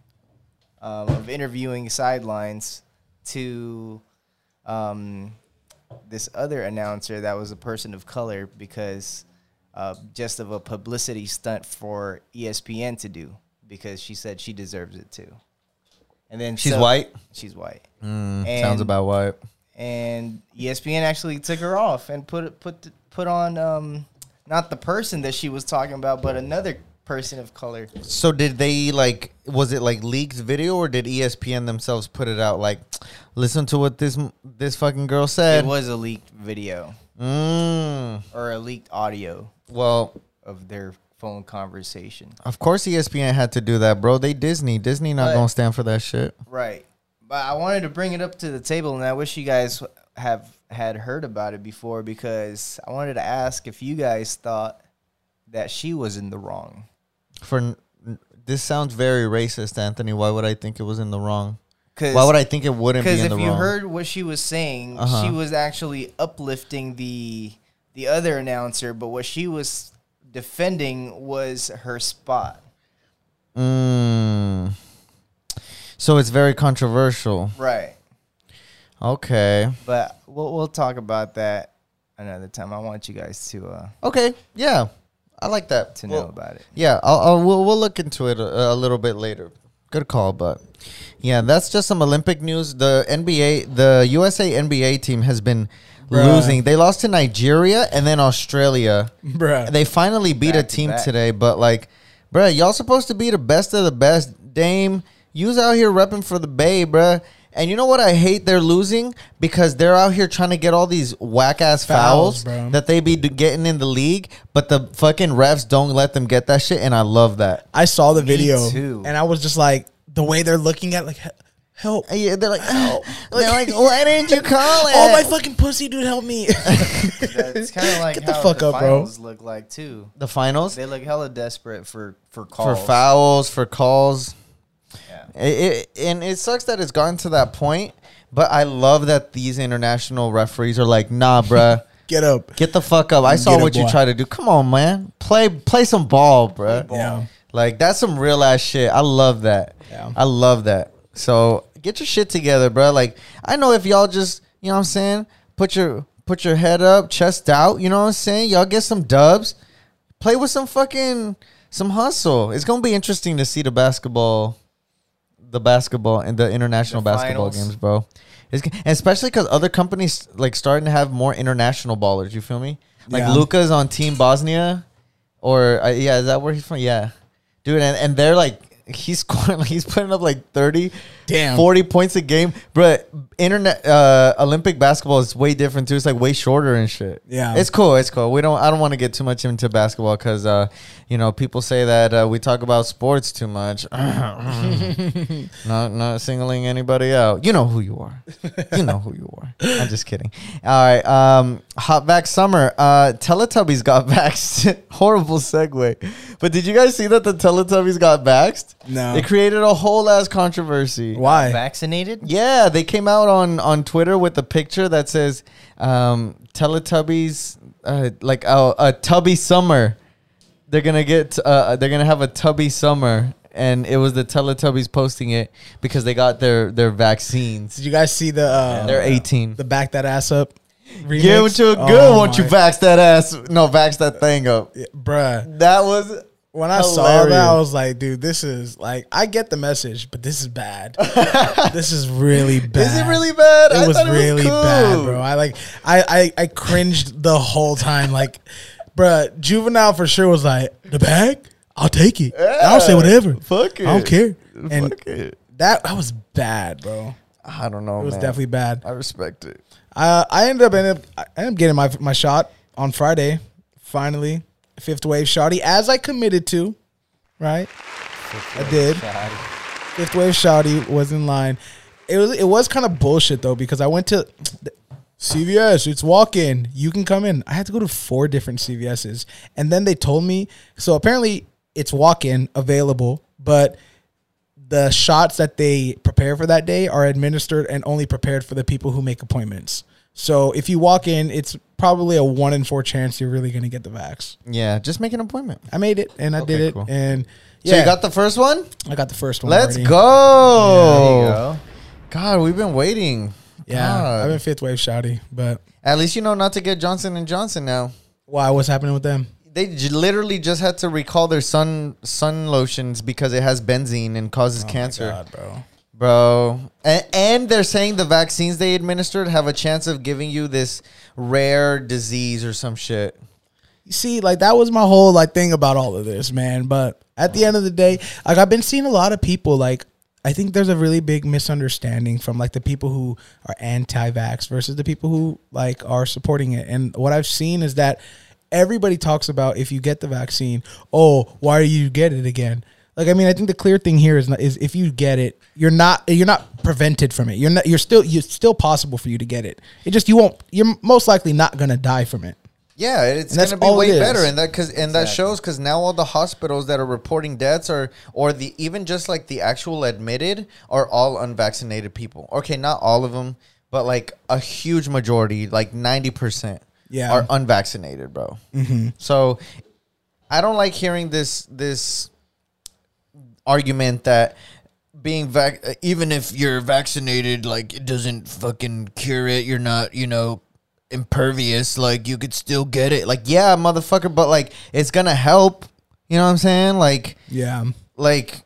um, of interviewing sidelines to um, this other announcer that was a person of color because uh, just of a publicity stunt for ESPN to do because she said she deserves it too. And then She's so- white. She's white Mm, And- sounds about white. and ESPN actually took her off and put put put on um not the person that she was talking about, but another person of color. So did they like? Was it like leaked video, or did ESPN themselves put it out? Like, listen to what this this fucking girl said. It was a leaked video. Mm. or a leaked audio Well, of their phone conversation. of course ESPN had to do that, bro. They Disney. Disney not But- gonna stand for that shit. Right. But I wanted to bring it up to the table, and I wish you guys have had heard about it before because I wanted to ask if you guys thought that she was in the wrong. For this sounds very racist, Anthony. Why would I think it was in the wrong? Why would I think it wouldn't be Because if you heard what she was saying, Uh-huh. she was actually uplifting the the other announcer, but what she was defending was her spot. Mm. So it's very controversial. Right. Okay. But we'll we'll talk about that another time. I want you guys to uh Okay. Yeah. I like that. to Well, know about it. Yeah, I'll, I'll we'll, we'll look into it a, a little bit later. Good call, but yeah, that's just some Olympic news. The NBA, the USA NBA team has been Bruh. losing. They lost to Nigeria and then Australia. Bruh. They finally beat Back a team back. today, but like, bruh, y'all supposed to be the best of the best. Dame, you's out here repping for the Bay, bruh. And you know what? I hate they're losing because they're out here trying to get all these whack ass Fouls, fouls, bro. that they be d- getting in the league, but the fucking refs don't let them get that shit, and I love that. I saw the video too. and I was just like, the way they're looking at, like, he- help. Yeah, they're like, they're like, why didn't you call it? Oh my fucking pussy, dude, help me. It's kind of like Get the how fuck the up, bro. finals look like too. the finals They look hella desperate for for calls, for calls. fouls, for calls. Yeah. It, it, and it sucks that it's gotten to that point, but I love that these international referees are like, nah, bruh. Get up. Get the fuck up! I saw Get up, what you boy. tried to do. Come on, man. Play play some ball, bruh. Yeah. Like that's some real ass shit. I love that. Yeah. I love that. So get your shit together, bro. Like I know if y'all just, you know what I'm saying, put your put your head up, chest out, you know what I'm saying? Y'all get some dubs. Play with some fucking some hustle. It's going to be interesting to see the basketball the basketball and the international The basketball finals. games, bro. It's, especially cuz other companies like starting to have more international ballers, you feel me? Like Yeah. Luka's on Team Bosnia or uh, yeah, is that where he's from? Yeah. Dude, and, and they're like he's scoring like he's putting up like 30 Damn. 40 points a game. But internet uh olympic basketball is way different too. It's like way shorter and shit. Yeah. it's cool it's cool. We don't i don't want to get too much into basketball because uh you know people say that uh, we talk about sports too much. Not not singling anybody out. You know who you are. You know who you are. I'm just kidding. All right um hot back summer. Uh teletubbies got vaxxed. Horrible segue. But did you guys see that the teletubbies got vaxxed? No. it created a whole ass controversy Why? Vaccinated? yeah, they came out on on Twitter with a picture that says um, Teletubbies, uh, like a, a tubby summer. They're gonna get, uh, they're gonna have a tubby summer, and it was the Teletubbies posting it because they got their their vaccines. Did you guys see the uh, They're 18. the back that ass up? remix? Give it to a good. Oh won't you my- vax that ass? No, vax that thing up. Yeah, bruh. That was When I saw that, I was like, dude, this is like, I get the message, but this is bad. this is really bad. Is it really bad? It I was really cool. bad, bro. I like, I, I, I cringed the whole time. Like, bruh, juvenile for sure was like, the bag, I'll take it. I'll say whatever. Fuck it. I don't care. And Fuck it. that, that was bad, bro. I don't know. It was man. definitely bad. I respect it. Uh, I ended up ended up I ended up getting my my shot on Friday. Finally, fifth wave shotty as I committed to. Right, I did. Fifth wave shotty was in line. It was it was kind of bullshit though because I went to CVS. It's walk in. You can come in. I had to go to four different CVSs, and then they told me. So apparently, it's walk in available, but the shots that they prepare for that day are administered and only prepared for the people who make appointments. So if you walk in, it's probably a one in four chance you're really gonna get the vax. Yeah, just make an appointment. I made it and I Okay, did it, cool. and So yeah, you got the first one? I got the first one. Let's already. go. There you go. God, we've been waiting. Yeah, God. I've been fifth wave shouty, but At least you know not to get Johnson and Johnson now. why? What's happening with them? They j- literally just had to recall their sun sun lotions because it has benzene and causes Oh my cancer, God, bro. Bro. And, and they're saying the vaccines they administered have a chance of giving you this rare disease or some shit. You see, like that was my whole like thing about all of this, man. But at the end of the day, like I've been seeing a lot of people like I think there's a really big misunderstanding from like the people who are anti-vax versus the people who like are supporting it. And what I've seen is that everybody talks about if you get the vaccine, oh, why do you get it again? Like I mean, I think the clear thing here is not, is if you get it, you're not you're not prevented from it. You're not you're still you're still possible for you to get it. It just you won't you're most likely not gonna die from it. Yeah, it's gonna be all way better, and that because and that shows because now all the hospitals that are reporting deaths are or the even just like the actual admitted are all unvaccinated people. Okay, not all of them, but like a huge majority, like ninety percent, Yeah. are unvaccinated, bro. Mm-hmm. So I don't like hearing this this argument that being vac even if you're vaccinated like it doesn't fucking cure it. You're not you know impervious. Like you could still get it. Like yeah motherfucker but like it's gonna help. You know what i'm saying? Like Yeah. like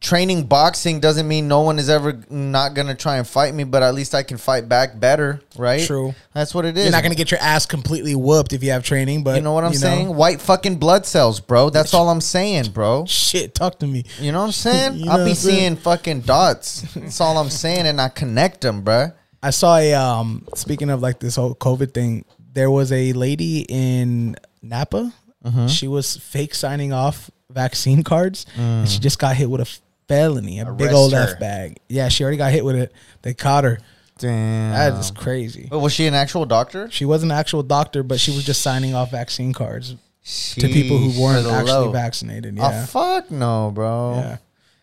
training boxing doesn't mean no one is ever not gonna try and fight me but at least i can fight back better right True. that's what it is You're not gonna get your ass completely whooped if you have training, but you know what i'm saying white fucking blood cells bro that's all i'm saying bro Shit, talk to me. You know what I'm saying? You know I'll be saying? seeing fucking dots. That's all I'm saying, and I connect them, bro. I saw a um speaking of like this whole COVID thing, there was a lady in Napa. Mm-hmm. She was fake signing off vaccine cards and Mm. she just got hit with a felony, a big old her. F bag. Yeah, she already got hit with it. They caught her. Damn. That is crazy. But was she an actual doctor? She was an actual doctor, but she was just signing off vaccine cards to people who weren't the actually vaccinated. Oh Yeah. fuck no, bro. yeah.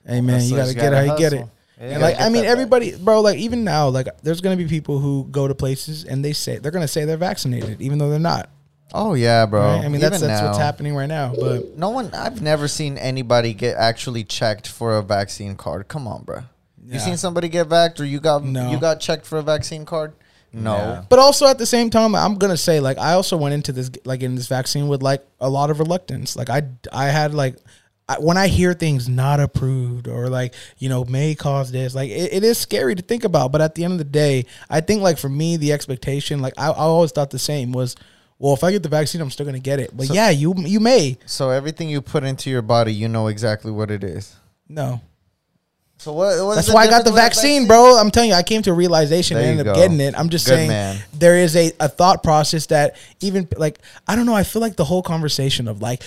Hey man, you gotta you get it how you get it. Yeah, And like I mean, back. everybody, bro. Like even now, like there's gonna be people who go to places and they say they're gonna say they're vaccinated, even though they're not. Oh yeah, bro. right? I mean, that's Even that's what's now. happening right now. But No one. I've never seen anybody get actually checked for a vaccine card. Come on, bro. You seen somebody get vaxxed or you got No. you got checked for a vaccine card? No. Yeah. but also at the same time, I'm gonna say like I also went into this like in this vaccine with like a lot of reluctance. Like I I had like. I, when I hear things not approved or like you know may cause this, like it, it is scary to think about. But at the end of the day, I think like for me, the expectation, like I, I always thought the same was, well, if I get the vaccine, I'm still gonna get it. But yeah, you you may So everything you put into your body, you know exactly what it is. no. So what? That's why I got the difference with vaccine, bro. I'm telling you, I came to a realization There and you ended up go. getting it. I'm just Good saying man. there is a, a thought process that even like I don't know, I feel like the whole conversation of like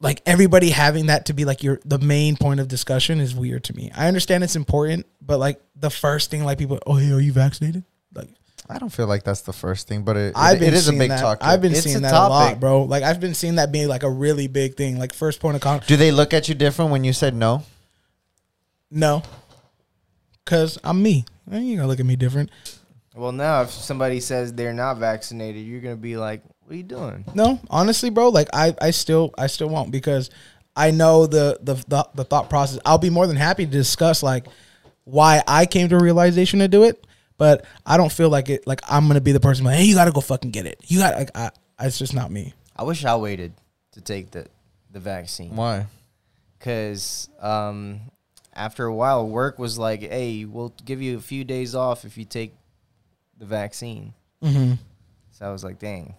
like everybody having that to be like your the main point of discussion is weird to me. I understand it's important, but like the first thing like people, oh hey, are you vaccinated? Like I don't feel like that's the first thing, but it, I've it- been it is a seeing big that. topic. I've been It's seeing a that a lot, bro. Like I've been seeing that being like a really big thing. Like first point of contact. Do they look at you different when you said no? No, because I'm me. You gonna look at me different? Well, now if somebody says they're not vaccinated, you're gonna be like, "What are you doing?" No, honestly, bro. Like I, I still, I still won't because I know the, the the the thought process. I'll be more than happy to discuss like why I came to a realization to do it, but I don't feel like it. Like I'm gonna be the person like, hey, you gotta go fucking get it. You got like, I, it's just not me. I wish I waited to take the the vaccine Why? because um, after a while, work was like, "Hey, we'll give you a few days off if you take the vaccine." Mm-hmm. So I was like, "Dang."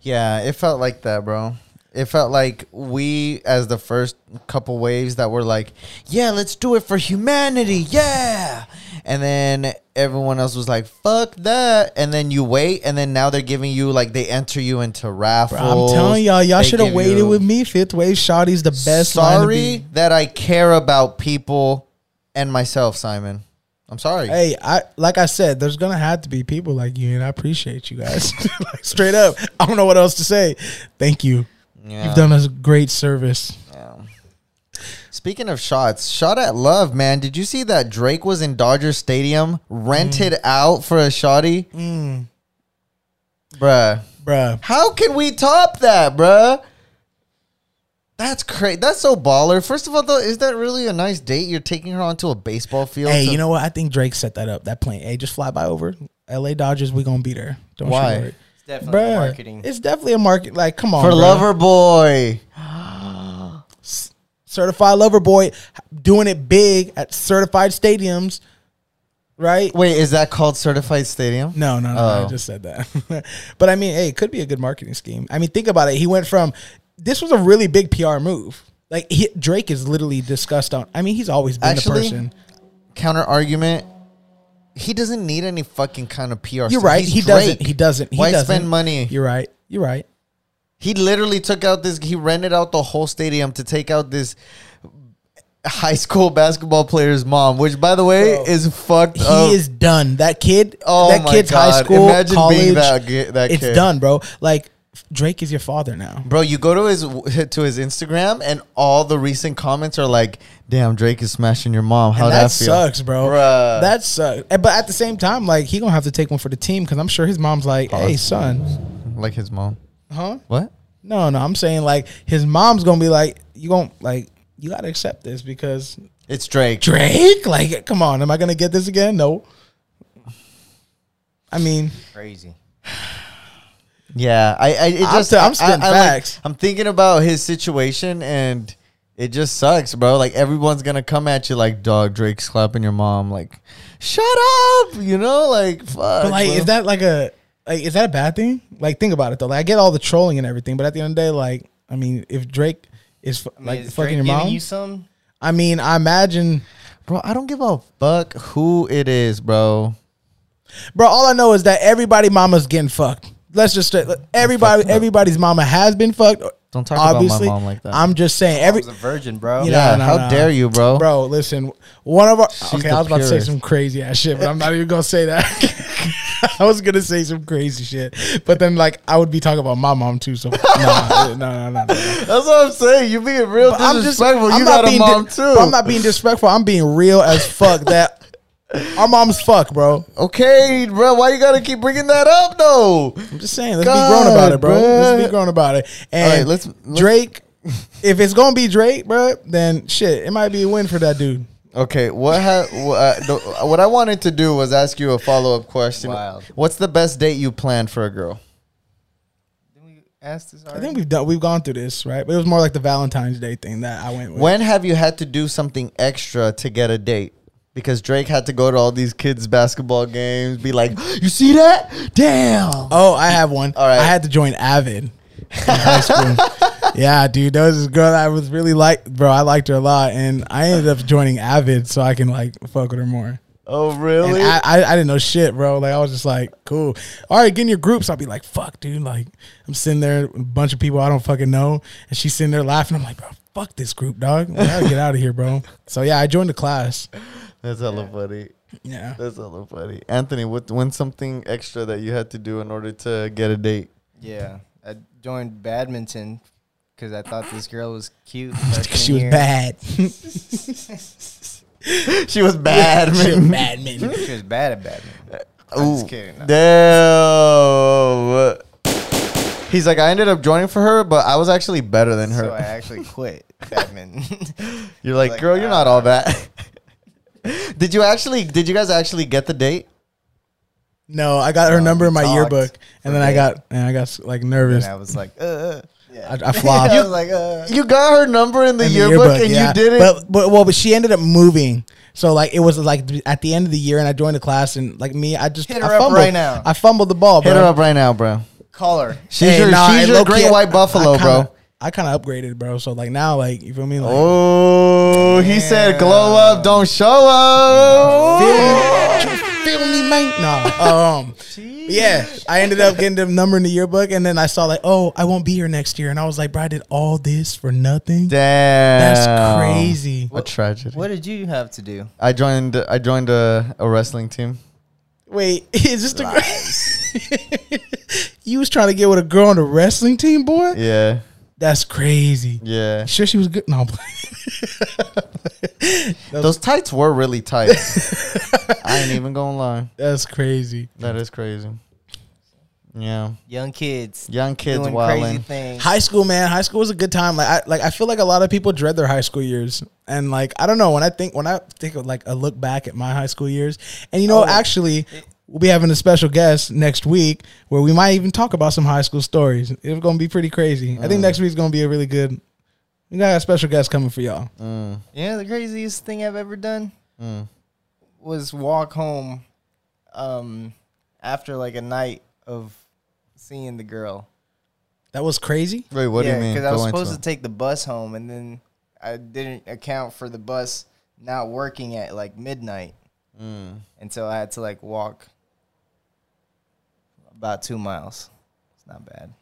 Yeah, it felt like that, bro. It felt like we, as the first couple waves, that were like, "Yeah, let's do it for humanity, yeah," and then everyone else was like, "Fuck that," and then you wait, and then now they're giving you like they enter you into raffles. I'm telling y'all, y'all should have waited you- with me. Fifth wave Shotty's the best. Sorry be. that I care about people and myself, Simon. I'm sorry. Hey, I like I said, there's gonna have to be people like you, and I appreciate you guys. like straight up, I don't know what else to say. Thank you. Yeah. You've done us a great service. Yeah. Speaking of shots, shot at love, man. Did you see that Drake was in Dodger Stadium, rented out for a shotty? Mm, Bruh. bruh. How can we top that, bruh? That's crazy. That's so baller. First of all, though, is that really a nice date? You're taking her onto a baseball field. Hey, to- you know what? I think Drake set that up. That plane. Hey, just fly by over. L.A. Dodgers, we gonna be there. Don't Why? you worry. It's definitely Bruh, marketing. It's definitely a market. Like, come on, for bruh. Lover Boy. certified lover boy, doing it big at certified stadiums, right? Wait, is that called Certified Stadium? No, no, no. I Oh. just said that. but I mean, hey, it could be a good marketing scheme. I mean, think about it. He went from this was a really big PR move. Like he, Drake is literally discussed on. I mean, he's always been Actually, the person. Counter argument. He doesn't need any fucking kind of PR. You're right. He Drake. doesn't. He doesn't. He Why doesn't. spend money? You're right. You're right. He literally took out this. He rented out the whole stadium to take out this high school basketball player's mom, which, by the way, Bro. is fucked He up. is done. That kid. Oh that my kid's high God. school, Imagine college. being that that it's kid. done, bro. Like Drake is your father now. Bro, you go to his to his Instagram, and all the recent comments are like, "Damn, Drake is smashing your mom. How that, that feel?" sucks, bro. Bruh. That sucks. But at the same time, like he gonna have to take one for the team because I'm sure his mom's like, oh, "Hey, son, like his mom. Huh? What? No, no. I'm saying like his mom's gonna be like, you gonna like, you gotta accept this because It's Drake. Drake. Like, come on, am I gonna get this again? No. I mean, Crazy. Yeah, I, I it I'm just t- I'm I- I, I, like- facts. I'm thinking about his situation, and it just sucks, bro. Like everyone's gonna come at you like, "Dog, Drake's clapping your mom." Like, shut up, you know? Like, fuck. but like, bro. is that like a like is that a bad thing? Like, think about it though. Like, I get all the trolling and everything, but at the end of the day, like, I mean, if Drake is f- I mean, like is fucking Drake your giving mom, you some? I mean, I imagine, bro? I don't give a fuck who it is, bro. bro. All I know is that everybody mama's getting fucked. Let's just say everybody, fucked up. everybody's mama has been fucked. Don't talk about my Obviously, mom like that. I'm just saying every. I was a virgin, bro. You yeah, no, how no. dare you, bro? Bro, listen. One of our She's okay, I was about to say purest. some crazy ass shit, but I'm not even gonna say that. I was gonna say some crazy shit, but then like I would be talking about my mom too. So no, no, no, no. That's what I'm saying. You being real I'm just, disrespectful. I'm you not got a mom di- too. I'm not being disrespectful. I'm being real as fuck. That our mom's fuck, bro. okay, bro. Why you gotta keep bringing that up, though? I'm just saying. Let's be grown about it, bro. God, Let's be grown about it. And right, let's- let's- Drake. if it's gonna be Drake, bro, then shit, it might be a win for that dude. Okay, what ha- what, uh, the, what I wanted to do was ask you a follow up question. Wild. What's the best date you planned for a girl? Did we ask this I think we've done we've gone through this, right? But it was more like the Valentine's Day thing that I went with. When have you had to do something extra to get a date? Because Drake had to go to all these kids' basketball games, be like, "You see that? Damn!" Oh, I have one. All right. I had to join Avid in high school. yeah, dude, there was this girl that I was really like, bro. I liked her a lot, and I ended up joining Avid so I can like fuck with her more. Oh, And really? I, I, I didn't know shit, bro. Like I was just like, cool. All right, get in your groups. I'll be like, fuck, dude. Like I'm sitting there, a bunch of people I don't fucking know, and she's sitting there laughing. I'm like, bro, fuck this group, dog. Like, I gotta get out of here, bro. So yeah, I joined the class. That's hella funny. Yeah. That's hella funny. Anthony, what when something extra that you had to do in order to get a date? Yeah, I joined badminton because I thought this girl was cute. She was year. bad. she was bad, she was man. bad. She was bad at badminton. I'm Ooh, just kidding. No. Damn. He's like, I ended up joining for her, but I was actually better than her. So I actually quit badminton. You're like, Like, girl, you're not all that. did you actually? Did you guys actually get the date? No, I got her No, number in my we yearbook, talked and for then I days. got and I got like nervous. and I was like, uh, uh. Yeah. I, I flopped. I was like, uh. You got her number in the, in the yearbook, and you did it. But, but well, but she ended up moving. So like it was like at the end of the year, and I joined the class, and like me, I just Hit I her up fumbled. right now. I fumbled the ball, bro. Hit her up right now, bro. Call her. She's Hey, your, nah, she's hey, your low-key, great white buffalo, I kinda, bro. I kind of upgraded, bro. So like now, like you feel me? Like, Oh, he said, "Glow up, don't show up." feel, feel me, man? Nah. Um. Yeah, I ended up getting the number in the yearbook, and then I saw like, oh, I won't be here next year, and I was like, bro, I did all this for nothing. Damn, That's crazy. A tragedy. What did you have to do? I joined. I joined a, a wrestling team. Wait, is this the you was trying to get with a girl on the wrestling team, boy? Yeah, That's crazy. yeah. Sure, she was good. No, I'm playing. Those tights were really tight. I ain't even gonna lie. that's crazy. That is crazy. Yeah, Young kids. young kids doing crazy things. High school, man. High school was a good time. Like, I like I feel like a lot of people dread their high school years, and like I don't know when I think when I think of like a look back at my high school years, and you know, Oh. actually. We'll be having a special guest next week where we might even talk about some high school stories. It's going to be pretty crazy. I think next week's going to be a really good. We got a special guest coming for y'all. Mm, You know the craziest thing I've ever done mm. was walk home um after like a night of seeing the girl. That was crazy. Wait, what yeah, do you mean? Because I was supposed it. to take the bus home and then I didn't account for the bus not working at like midnight, Mm. and so I had to like walk about two miles. It's not bad.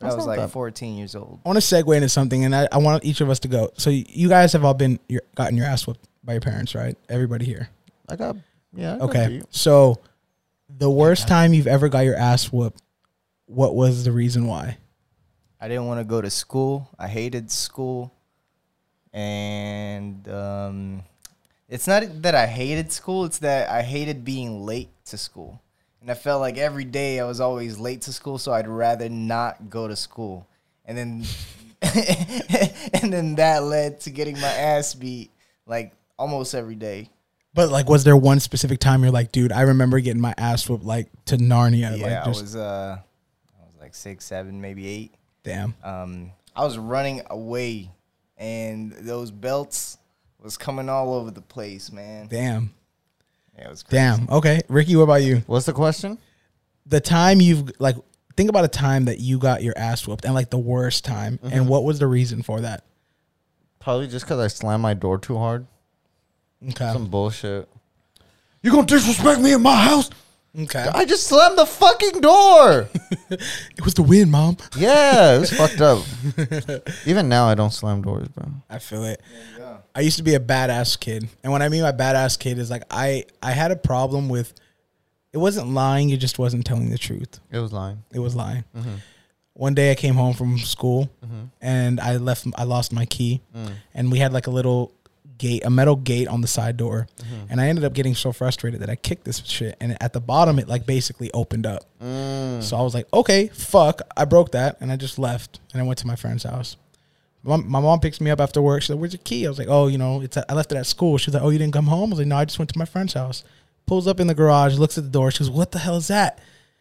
But I was like bad. 14 years old. I want to segue into something, and I, I want each of us to go. So you guys have all been your, gotten your ass whooped by your parents, right? Everybody here. I got yeah. I got Okay. beat. So the worst time you've ever got your ass whooped, what was the reason why? I didn't want to go to school. I hated school. And um, it's not that I hated school, it's that I hated being late to school. And I felt like every day I was always late to school, so I'd rather not go to school. And then and then that led to getting my ass beat like almost every day. But like, was there one specific time you're like, dude, I remember getting my ass whooped like to Narnia? Yeah, like, I was uh I was like 6, 7, maybe 8. damn. um, I was running away, and those belts was coming all over the place, man. Damn. Yeah, it was crazy. Damn. Okay. Ricky, what about you? What's the question? The time you've like, think about a time that you got your ass whooped and like the worst time, Mm-hmm. and what was the reason for that? Probably just because I slammed my door too hard. Okay. Some bullshit. You gonna disrespect me in my house? Okay. I just slammed the fucking door. It was the wind, mom. yeah, it was fucked up. Even now, I don't slam doors, bro. I feel it. I used to be a badass kid, and what I mean by badass kid is like I I had a problem with. It wasn't lying; it just wasn't telling the truth. It was lying. It was lying. Mm-hmm. One day I came home from school, and I left. I lost my key, Mm. and we had like a little gate, a metal gate on the side door, Mm-hmm. and I ended up getting so frustrated that I kicked this shit, and at the bottom it like basically opened up. Mm. So I was like, okay, fuck, I broke that, and I just left, and I went to my friend's house. My, my mom picks me up after work. She's like, "Where's your key?" I was like, "Oh, you know, it's at, I left it at school." She's like, "Oh, you didn't come home?" I was like, "No, I just went to my friend's house." Pulls up in the garage, looks at the door. She goes, "What the hell is that?"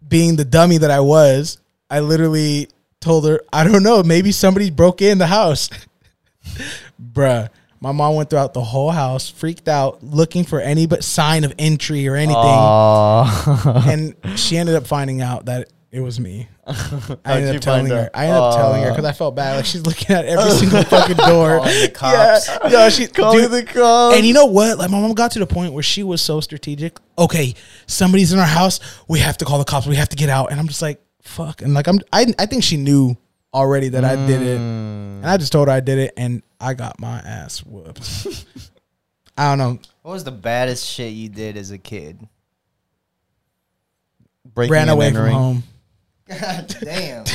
Being the dummy that I was, I literally told her, "I don't know. Maybe somebody broke in the house." Bruh, my mom went throughout the whole house, freaked out, looking for any but sign of entry or anything and she ended up finding out that it was me. I ended up telling her. I ended up telling her because I felt bad. Like she's looking at every single fucking door. Calling the cops. Yeah, no, she Calling dude, the cops. And you know what? Like my mom got to the point where she was so strategic. Okay, somebody's in our house. We have to call the cops. We have to get out. And I'm just like, fuck. And like I'm, I, I think she knew already that I did it. Mm. And I just told her I did it, and I got my ass whooped. I don't know. What was the baddest shit you did as a kid? Breaking ran away from home. God damn.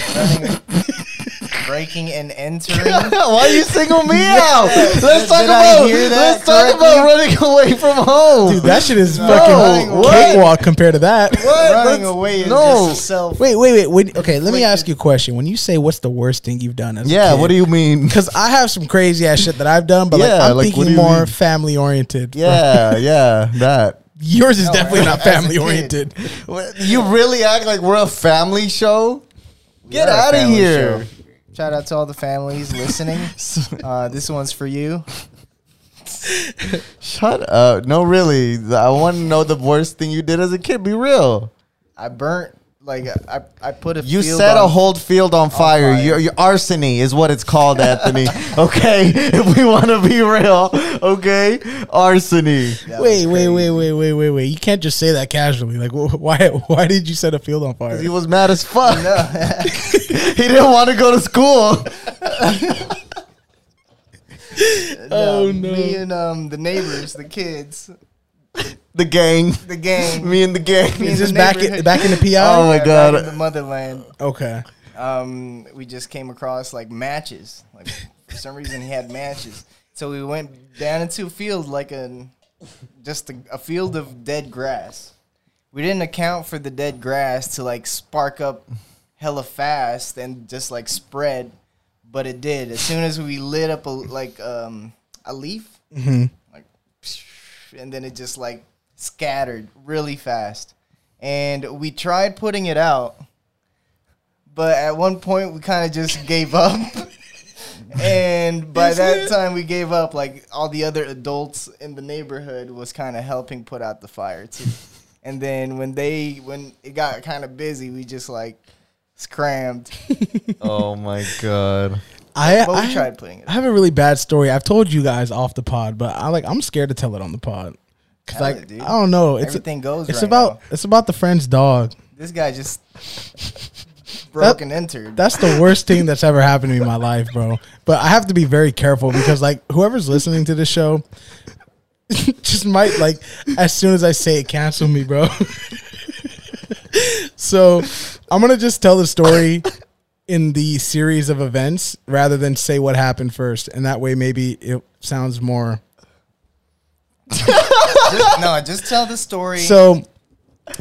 Breaking and entering. Why you single me out? Let's Did talk I about hear that let's talk about running away from home. Dude, that shit is No, fucking what? cakewalk compared to that. What? Running That's- away is no. just a self. Wait, wait, wait. When, okay, let me ask you a question. When you say what's the worst thing you've done as yeah, a kid, what do you mean? Because I have some crazy ass shit that I've done, but like Yeah, I'm like, what do thinking you more mean? family oriented. Yeah, yeah, that. Yours is No, definitely not family oriented. You really act like we're a family show? Get out of here. show. Shout out to all the families listening. Uh, this one's for you. Shut up. No, really. I want to know the worst thing you did as a kid. Be real. I burnt like I I put a You field set a whole field on fire. fire. Your, your arsony is what it's called, Anthony. okay, if we want to be real, okay, arsony. Wait, wait, wait, wait, wait, wait, wait. You can't just say that casually. Like, wh- why? Why did you set a field on fire? He was mad as fuck. No. he didn't want to go to school. Oh, no! Me and um the neighbors, the kids, The gang, the gang. me and the gang. Me Is and this the back in, neighborhood. back in the PI? Oh my Yeah, God. back in the motherland. Okay. Um, we just came across like matches. Like for some reason he had matches. So we went down into a field like a just a, a field of dead grass. We didn't account for the dead grass to like spark up hella fast and just like spread, but it did. As soon as we lit up a like um a leaf, like and then it just like scattered really fast. And we tried putting it out, but at one point we kind of just gave up. and by that time we gave up, like all the other adults in the neighborhood was kind of helping put out the fire too. And then when they when it got kind of busy, we just like scrammed. Oh my god. I But we I, tried putting it. I have a really bad story. I've told you guys off the pod, but I like I'm scared to tell it on the pod. Cause like it. I don't know. It's Everything goes. it's right about now. it's about the friend's dog. this guy just broke and entered. That's the worst thing that's ever happened to me in my life, bro. But I have to be very careful because like whoever's listening to this show just might like as soon as I say it cancel me, bro. so I'm gonna just tell the story in the series of events rather than say what happened first, and that way maybe it sounds more. Just, no, just tell the story. So,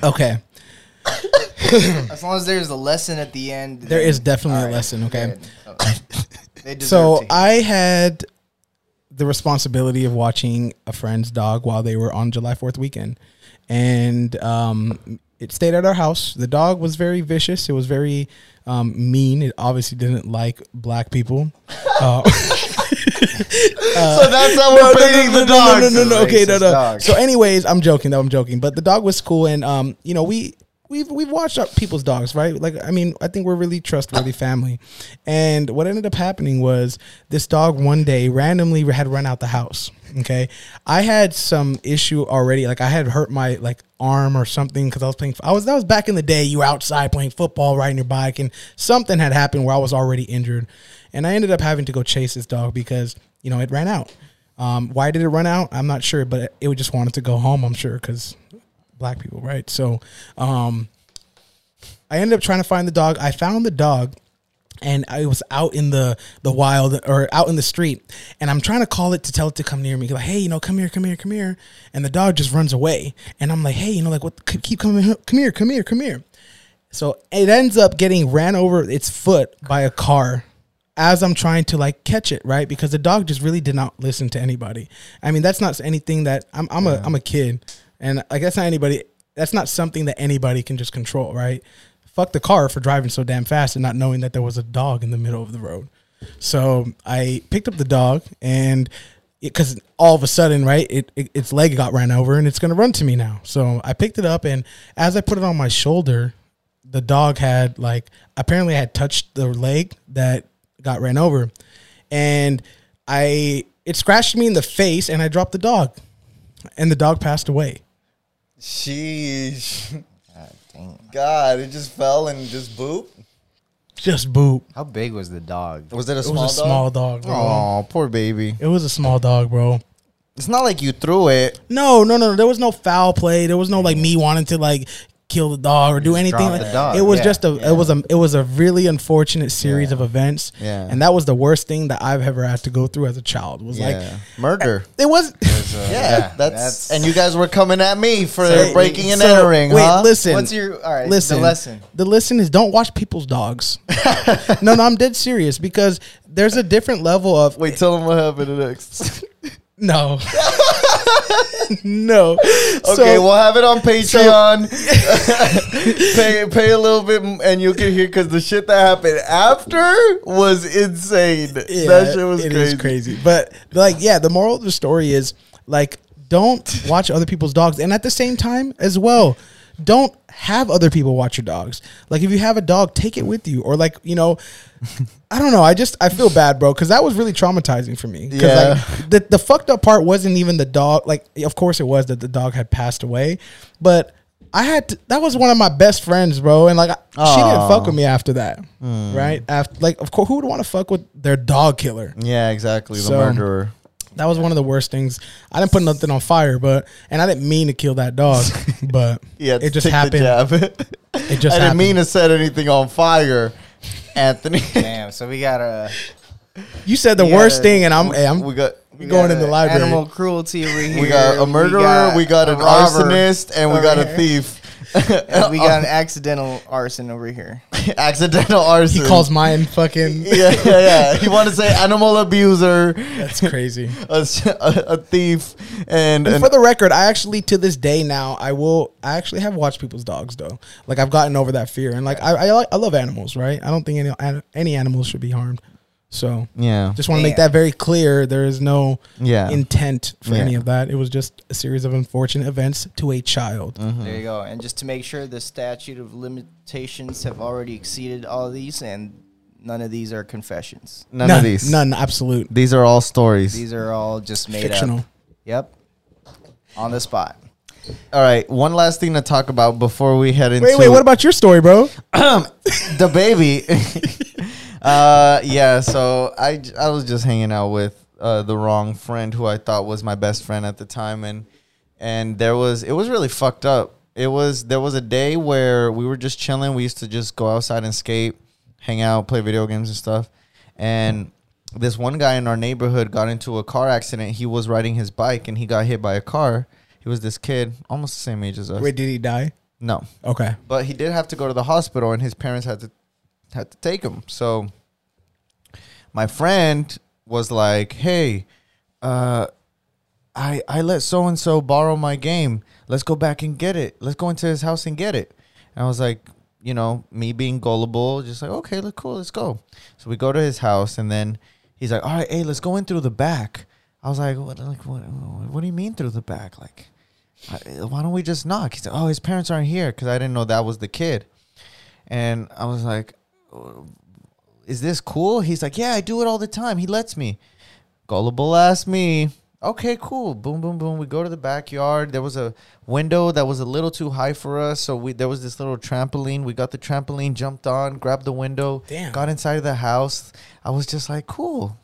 okay, as long as there's a lesson at the end, there then- is definitely a Alright, lesson. Okay. Okay. So. I had the responsibility of watching a friend's dog while they were on July Fourth weekend, and um, it stayed at our house. The dog was very vicious. It was very um, mean. It obviously didn't like black people. Uh, so that's how we're painting the no, dog. No, no, no, no. Okay, no, no. dog. So, anyways, I'm joking. Though I'm joking, but the dog was cool, and um, you know, we we've we've watched our people's dogs, right? Like, I mean, I think we're really trustworthy family. And what ended up happening was this dog one day randomly had run out the house. Okay, I had some issue already. Like, I had hurt my like arm or something because I was playing. I was that was back in the day. You were outside playing football, riding your bike, and something had happened where I was already injured, and I ended up having to go chase this dog because you know it ran out. Um, why did it run out? I'm not sure, but it just wanted to go home. I'm sure because black people, right? So, um, I ended up trying to find the dog. I found the dog, and I was out in the the wild or out in the street, and I'm trying to call it to tell it to come near me. Like, hey, you know, come here, come here, come here, and the dog just runs away, and I'm like, hey, you know, like what? Keep coming, come here, come here, come here. So it ends up getting ran over its foot by a car as I'm trying to like catch it, right? Because the dog just really did not listen to anybody. I mean, that's not anything that I'm I'm a I'm a kid and like that's not anybody that's not something that anybody can just control, right? Fuck the car for driving so damn fast and not knowing that there was a dog in the middle of the road. So I picked up the dog and because all of a sudden, right, it, it its leg got ran over and it's gonna run to me now. So I picked it up and as I put it on my shoulder, the dog had like apparently I had touched the leg that got ran over, and I it scratched me in the face and I dropped the dog, and the dog passed away. Sheesh. God dang. God, it just fell and just boop. Just boop. How big was the dog? Was it a It small was a dog? small dog, bro. Oh, poor baby. It was a small dog, bro. It's not like you threw it. No, no, no. There was no foul play. There was no like me wanting to like kill the dog or do anything. drop Like, the dog, it was yeah, just a yeah. it was a it was a really unfortunate series Yeah. of events. Yeah. And that was the worst thing that I've ever had to go through as a child. Was like Murder. it was Uh, Yeah, that's, and you guys were coming at me for So- breaking and so, entering, Wait, huh? listen. What's your all right? listen. the lesson. The lesson is don't watch people's dogs. no, no, I'm dead serious because there's a different level of Wait, tell them what happened next. no, no. okay, we'll have it on Patreon. pay pay a little bit, and you can hear because the shit that happened after was insane. that shit was it crazy. is crazy. But like, yeah, the moral of the story is like, don't watch other people's dogs, and at the same time as well, don't have other people watch your dogs. Like, if you have a dog, take it with you, or like, you know. I don't know. I just I feel bad, bro, because that was really traumatizing for me. Yeah. like, the the fucked up part wasn't even the dog. Like, of course it was that the dog had passed away, but I had to, that was one of my best friends, bro, and like I, she didn't fuck with me after that, mm. right? After like, of course, who would want to fuck with their dog killer? Yeah, exactly. The So- murderer. That was one of the worst things. I didn't put nothing on fire, but and I didn't mean to kill that dog, but Yeah, it just happened. It just I didn't happened. mean to set anything on fire, Anthony. Damn. So we got a You said the Yeah, worst thing, and I'm, hey, I'm we got we going in the library. Animal cruelty over here. we got a murderer, we got, a an robber arsonist, and we over got a thief. And we got an accidental arson over here. accidental arson. he calls mine fucking. yeah, yeah, yeah. He want to say animal abuser, That's crazy. a, a, a thief, and, And and for the record, I actually to this day now I will I actually have watched people's dogs though. Like I've gotten over that fear and like I I, I love animals, right? I don't think any any animals should be harmed. So yeah, just want to make that very clear. There is no yeah. intent for Yeah. any of that. It was just a series of unfortunate events to a child. Mm-hmm. There you go. And just to make sure the statute of limitations have already exceeded all of these, and none of these are confessions. None, none, of these. None. Absolute. These are all stories. These are all just made Fictional. up. Yep. On the spot. all right. One last thing to talk about before we head into Wait, wait. What about your story, bro? the baby. uh, yeah. So I I was just hanging out with uh, the wrong friend who I thought was my best friend at the time, and and there was it was really fucked up. It was there was a day where we were just chilling. We used to just go outside and skate, hang out, play video games and stuff. And this one guy in our neighborhood got into a car accident. He was riding his bike and he got hit by a car. He was this kid, almost the same age as us. Wait, did he die? No, Okay. but he did have to go to the hospital, and his parents had to had to take him. So my friend was like, "Hey, uh, I I let so and so borrow my game. Let's go back and get it. Let's go into his house and get it." And I was like, you know, me being gullible, just like, okay, look cool, let's go. So we go to his house, and then he's like, "All right, hey, let's go in through the back." I was like, "What? Like, what? What do you mean through the back? Like?" Why don't we just knock? He said, oh, his parents aren't here because I didn't know that was the kid. And I was like, "Uh, Uh, is this cool? He's like, yeah, I do it all the time. He lets me. Gullible ass me. Okay, cool. Boom, boom, boom. We go to the backyard. There was a window that was a little too high for us, so we there was this little trampoline. We got the trampoline, jumped on, grabbed the window, Damn. got inside of the house. I was just like, cool.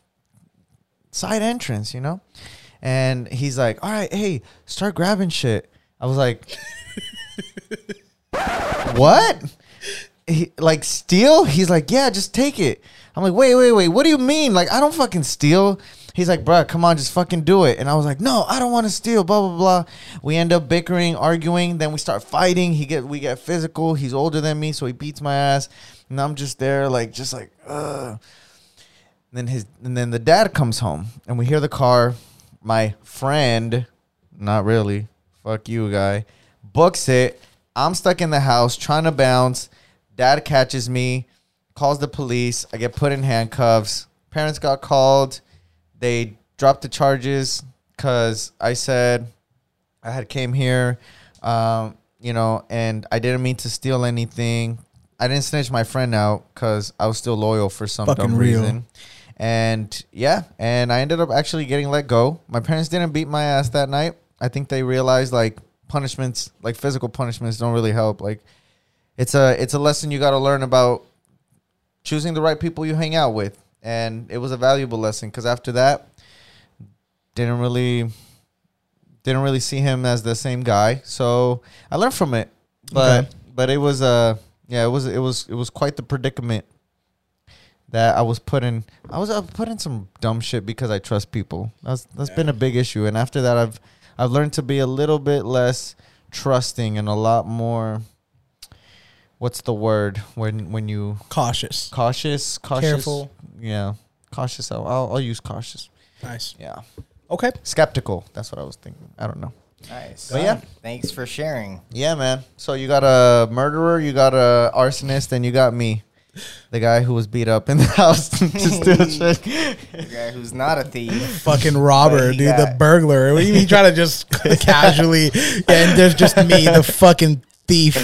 Side entrance, you know? And he's like, all right, hey, start grabbing shit. I was like, what? He, like, steal? He's like, yeah, just take it. I'm like, wait, wait, wait. What do you mean? Like, I don't fucking steal. He's like, bruh, come on, just fucking do it. And I was like, no, I don't want to steal. Blah blah blah. We end up bickering, arguing. Then we start fighting. He get we get physical. He's older than me, so he beats my ass. And I'm just there, like, just like, ugh. And then his and then the dad comes home and we hear the car. My friend, not really, fuck you guy, books it. I'm stuck in the house trying to bounce. Dad catches me, calls the police. I get put in handcuffs. Parents got called. They dropped the charges because I said I had came here, um, you know, and I didn't mean to steal anything. I didn't snitch my friend out because I was still loyal for some Fucking dumb real. reason. And yeah, and I ended up actually getting let go. My parents didn't beat my ass that night. I think they realized like punishments, like physical punishments, don't really help. Like it's a it's a lesson you got to learn about choosing the right people you hang out with, and it was a valuable lesson because after that, didn't really didn't really see him as the same guy. So I learned from it, but Okay. but it was uh yeah it was it was it was quite the predicament that I was put in. I was uh, put in some dumb shit because I trust people. That's that's been a big issue, and after that, I've I've learned to be a little bit less trusting and a lot more. What's the word when when you Cautious. cautious, cautious, Careful. Yeah, cautious. I'll I'll, I'll use cautious. Nice. Yeah, Okay. skeptical. That's what I was thinking. I don't know. Nice. But yeah. Thanks for sharing. Yeah, man. So you got a murderer, you got a arsonist, and you got me, the guy who was beat up in the house to steal shit. The guy who's not a thief. Fucking robber, dude. got- The burglar. What do you mean try to just casually and there's just me, the fucking thief.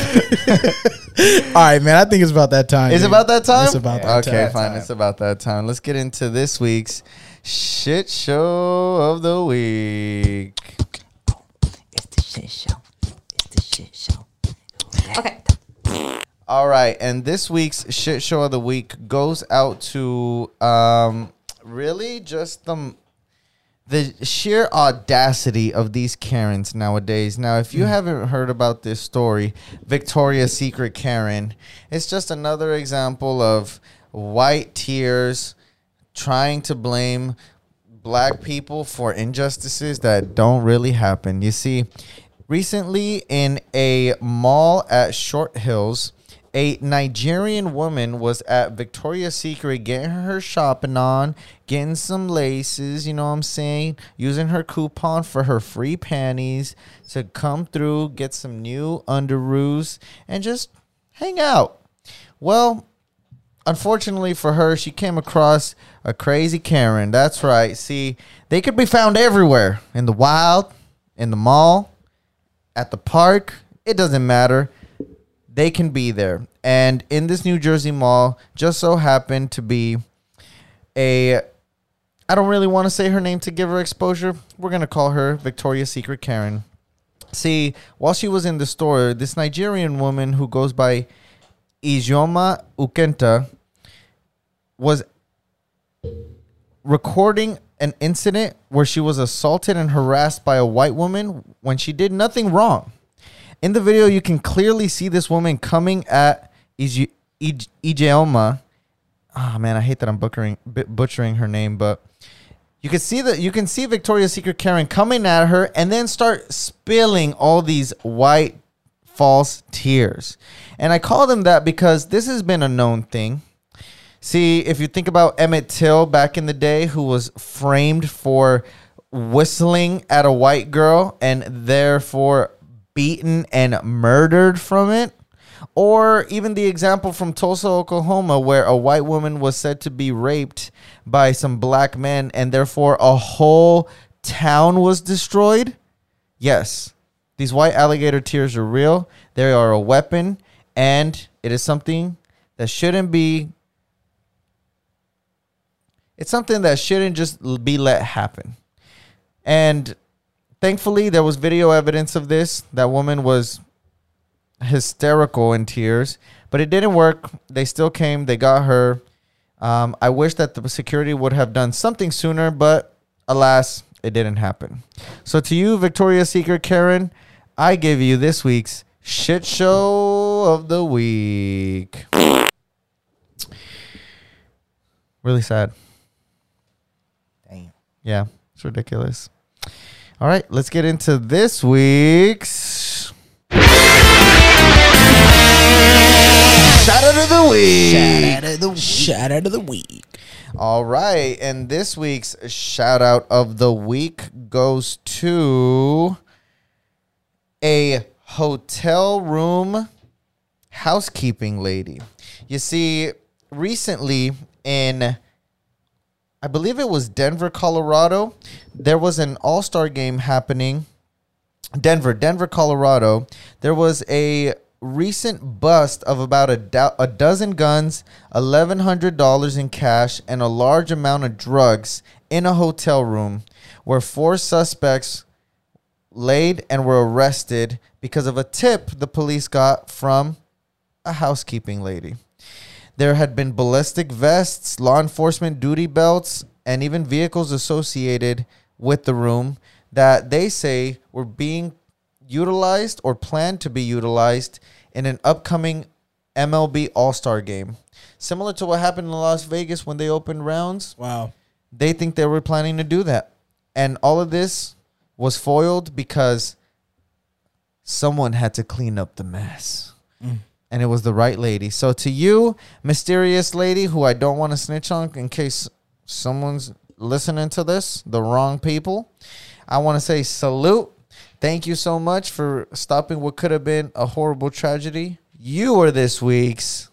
All right, man. I think it's about that time. Is it dude. about that time? It's about Yeah. that okay, time. Okay, fine. It's about that time. Let's get into this week's shit show of the week. It's the shit show. It's the shit show. Okay. All right, and this week's shit show of the week goes out to um really just the the sheer audacity of these Karens nowadays. Now, if you mm. haven't heard about this story, Victoria's Secret Karen, it's just another example of white tears trying to blame black people for injustices that don't really happen. You see, recently in a mall at Short Hills, a Nigerian woman was at Victoria's Secret getting her shopping on, getting some laces, you know what I'm saying? Using her coupon for her free panties to come through, get some new underoos, and just hang out. Well, unfortunately for her, she came across a crazy Karen. That's right. See, they could be found everywhere in the wild, in the mall, at the park. It doesn't matter. They can be there. And in this New Jersey mall, just so happened to be a. I don't really want to say her name to give her exposure. We're going to call her Victoria's Secret Karen. See, while she was in the store, this Nigerian woman who goes by Ijeoma Ukenta was recording an incident where she was assaulted and harassed by a white woman when she did nothing wrong. In the video, you can clearly see this woman coming at Ij- Ijeoma. Ah man, I hate that I'm butchering butchering her name, but you can see that you can see Victoria's Secret Karen coming at her and then start spilling all these white false tears. And I call them that because this has been a known thing. See, if you think about Emmett Till back in the day, who was framed for whistling at a white girl and therefore beaten and murdered from it, or even the example from Tulsa, Oklahoma, where a white woman was said to be raped by some black men and therefore a whole town was destroyed. Yes, these white alligator tears are real. They are a weapon, and it is something that shouldn't be. It's something that shouldn't just be let happen. And thankfully, there was video evidence of this. That woman was hysterical in tears, but it didn't work. They still came. They got her. Um, I wish that the security would have done something sooner, but alas, it didn't happen. So to you, Victoria's Secret Karen, I give you this week's shit show of the week. Really sad. Damn. Yeah, it's ridiculous. All right, let's get into this week's shout out of the week. Shout out of the week. Shout out of the week. All right, and this week's shout out of the week goes to a hotel room housekeeping lady. You see, recently in I believe it was Denver, Colorado, there was an all-star game happening Denver, Denver, Colorado, there was a recent bust of about a, do- a dozen guns, $1,100 in cash, and a large amount of drugs in a hotel room where four suspects laid and were arrested because of a tip the police got from a housekeeping lady. There had been ballistic vests, law enforcement duty belts, and even vehicles associated with the room that they say were being utilized or planned to be utilized in an upcoming MLB All Star game. Similar to what happened in Las Vegas when they opened rounds, Wow. they think they were planning to do that. And all of this was foiled because someone had to clean up the mess. Mm. And it was the right lady. So to you, mysterious lady who I don't want to snitch on in case someone's listening to this, the wrong people, I want to say salute. Thank you so much for stopping what could have been a horrible tragedy. You are this week's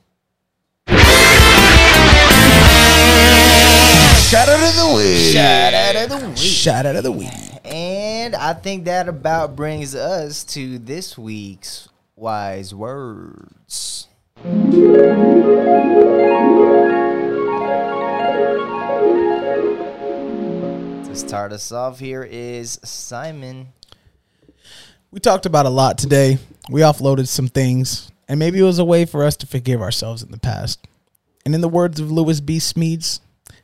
Shout out of the week. Shout out of the week. Shout out of the week. And I think that about brings us to this week's wise words. Start us off here is Simon. We talked about a lot today. We offloaded some things, and maybe it was a way for us to forgive ourselves in the past. And in the words of Lewis B. Smedes,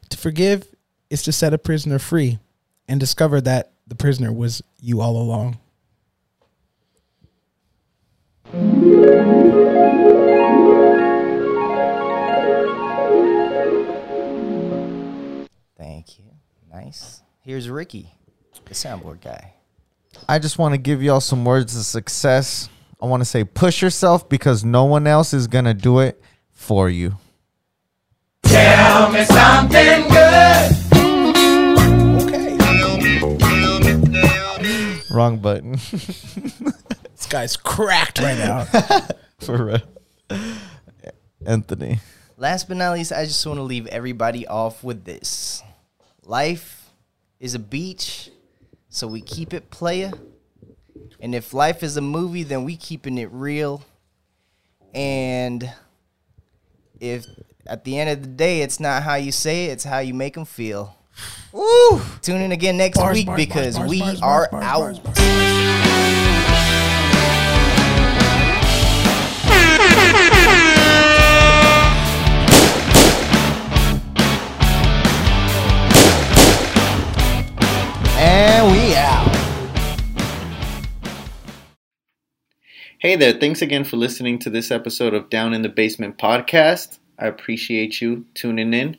to forgive is to set a prisoner free and discover that the prisoner was you all along. Here's Ricky, the soundboard guy. I just want to give y'all some words of success. I want to say push yourself because no one else is going to do it for you. Tell me something good. Okay. Wrong button. This guy's cracked right now. for real. Anthony. Last but not least, I just want to leave everybody off with this. Life is a beach, so we keep it playa. And if life is a movie, then we keeping it real. And if at the end of the day it's not how you say it, it's how you make them feel. Woo! Tune in again next Bars, week bars, because bars, we are out. And we out. Hey there, thanks again for listening to this episode of Down in the Basement podcast. I appreciate you tuning in.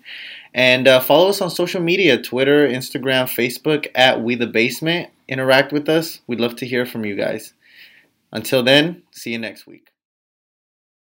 And uh, follow us on social media Twitter, Instagram, Facebook at We the Basement. Interact with us. We'd love to hear from you guys. Until then, see you next week.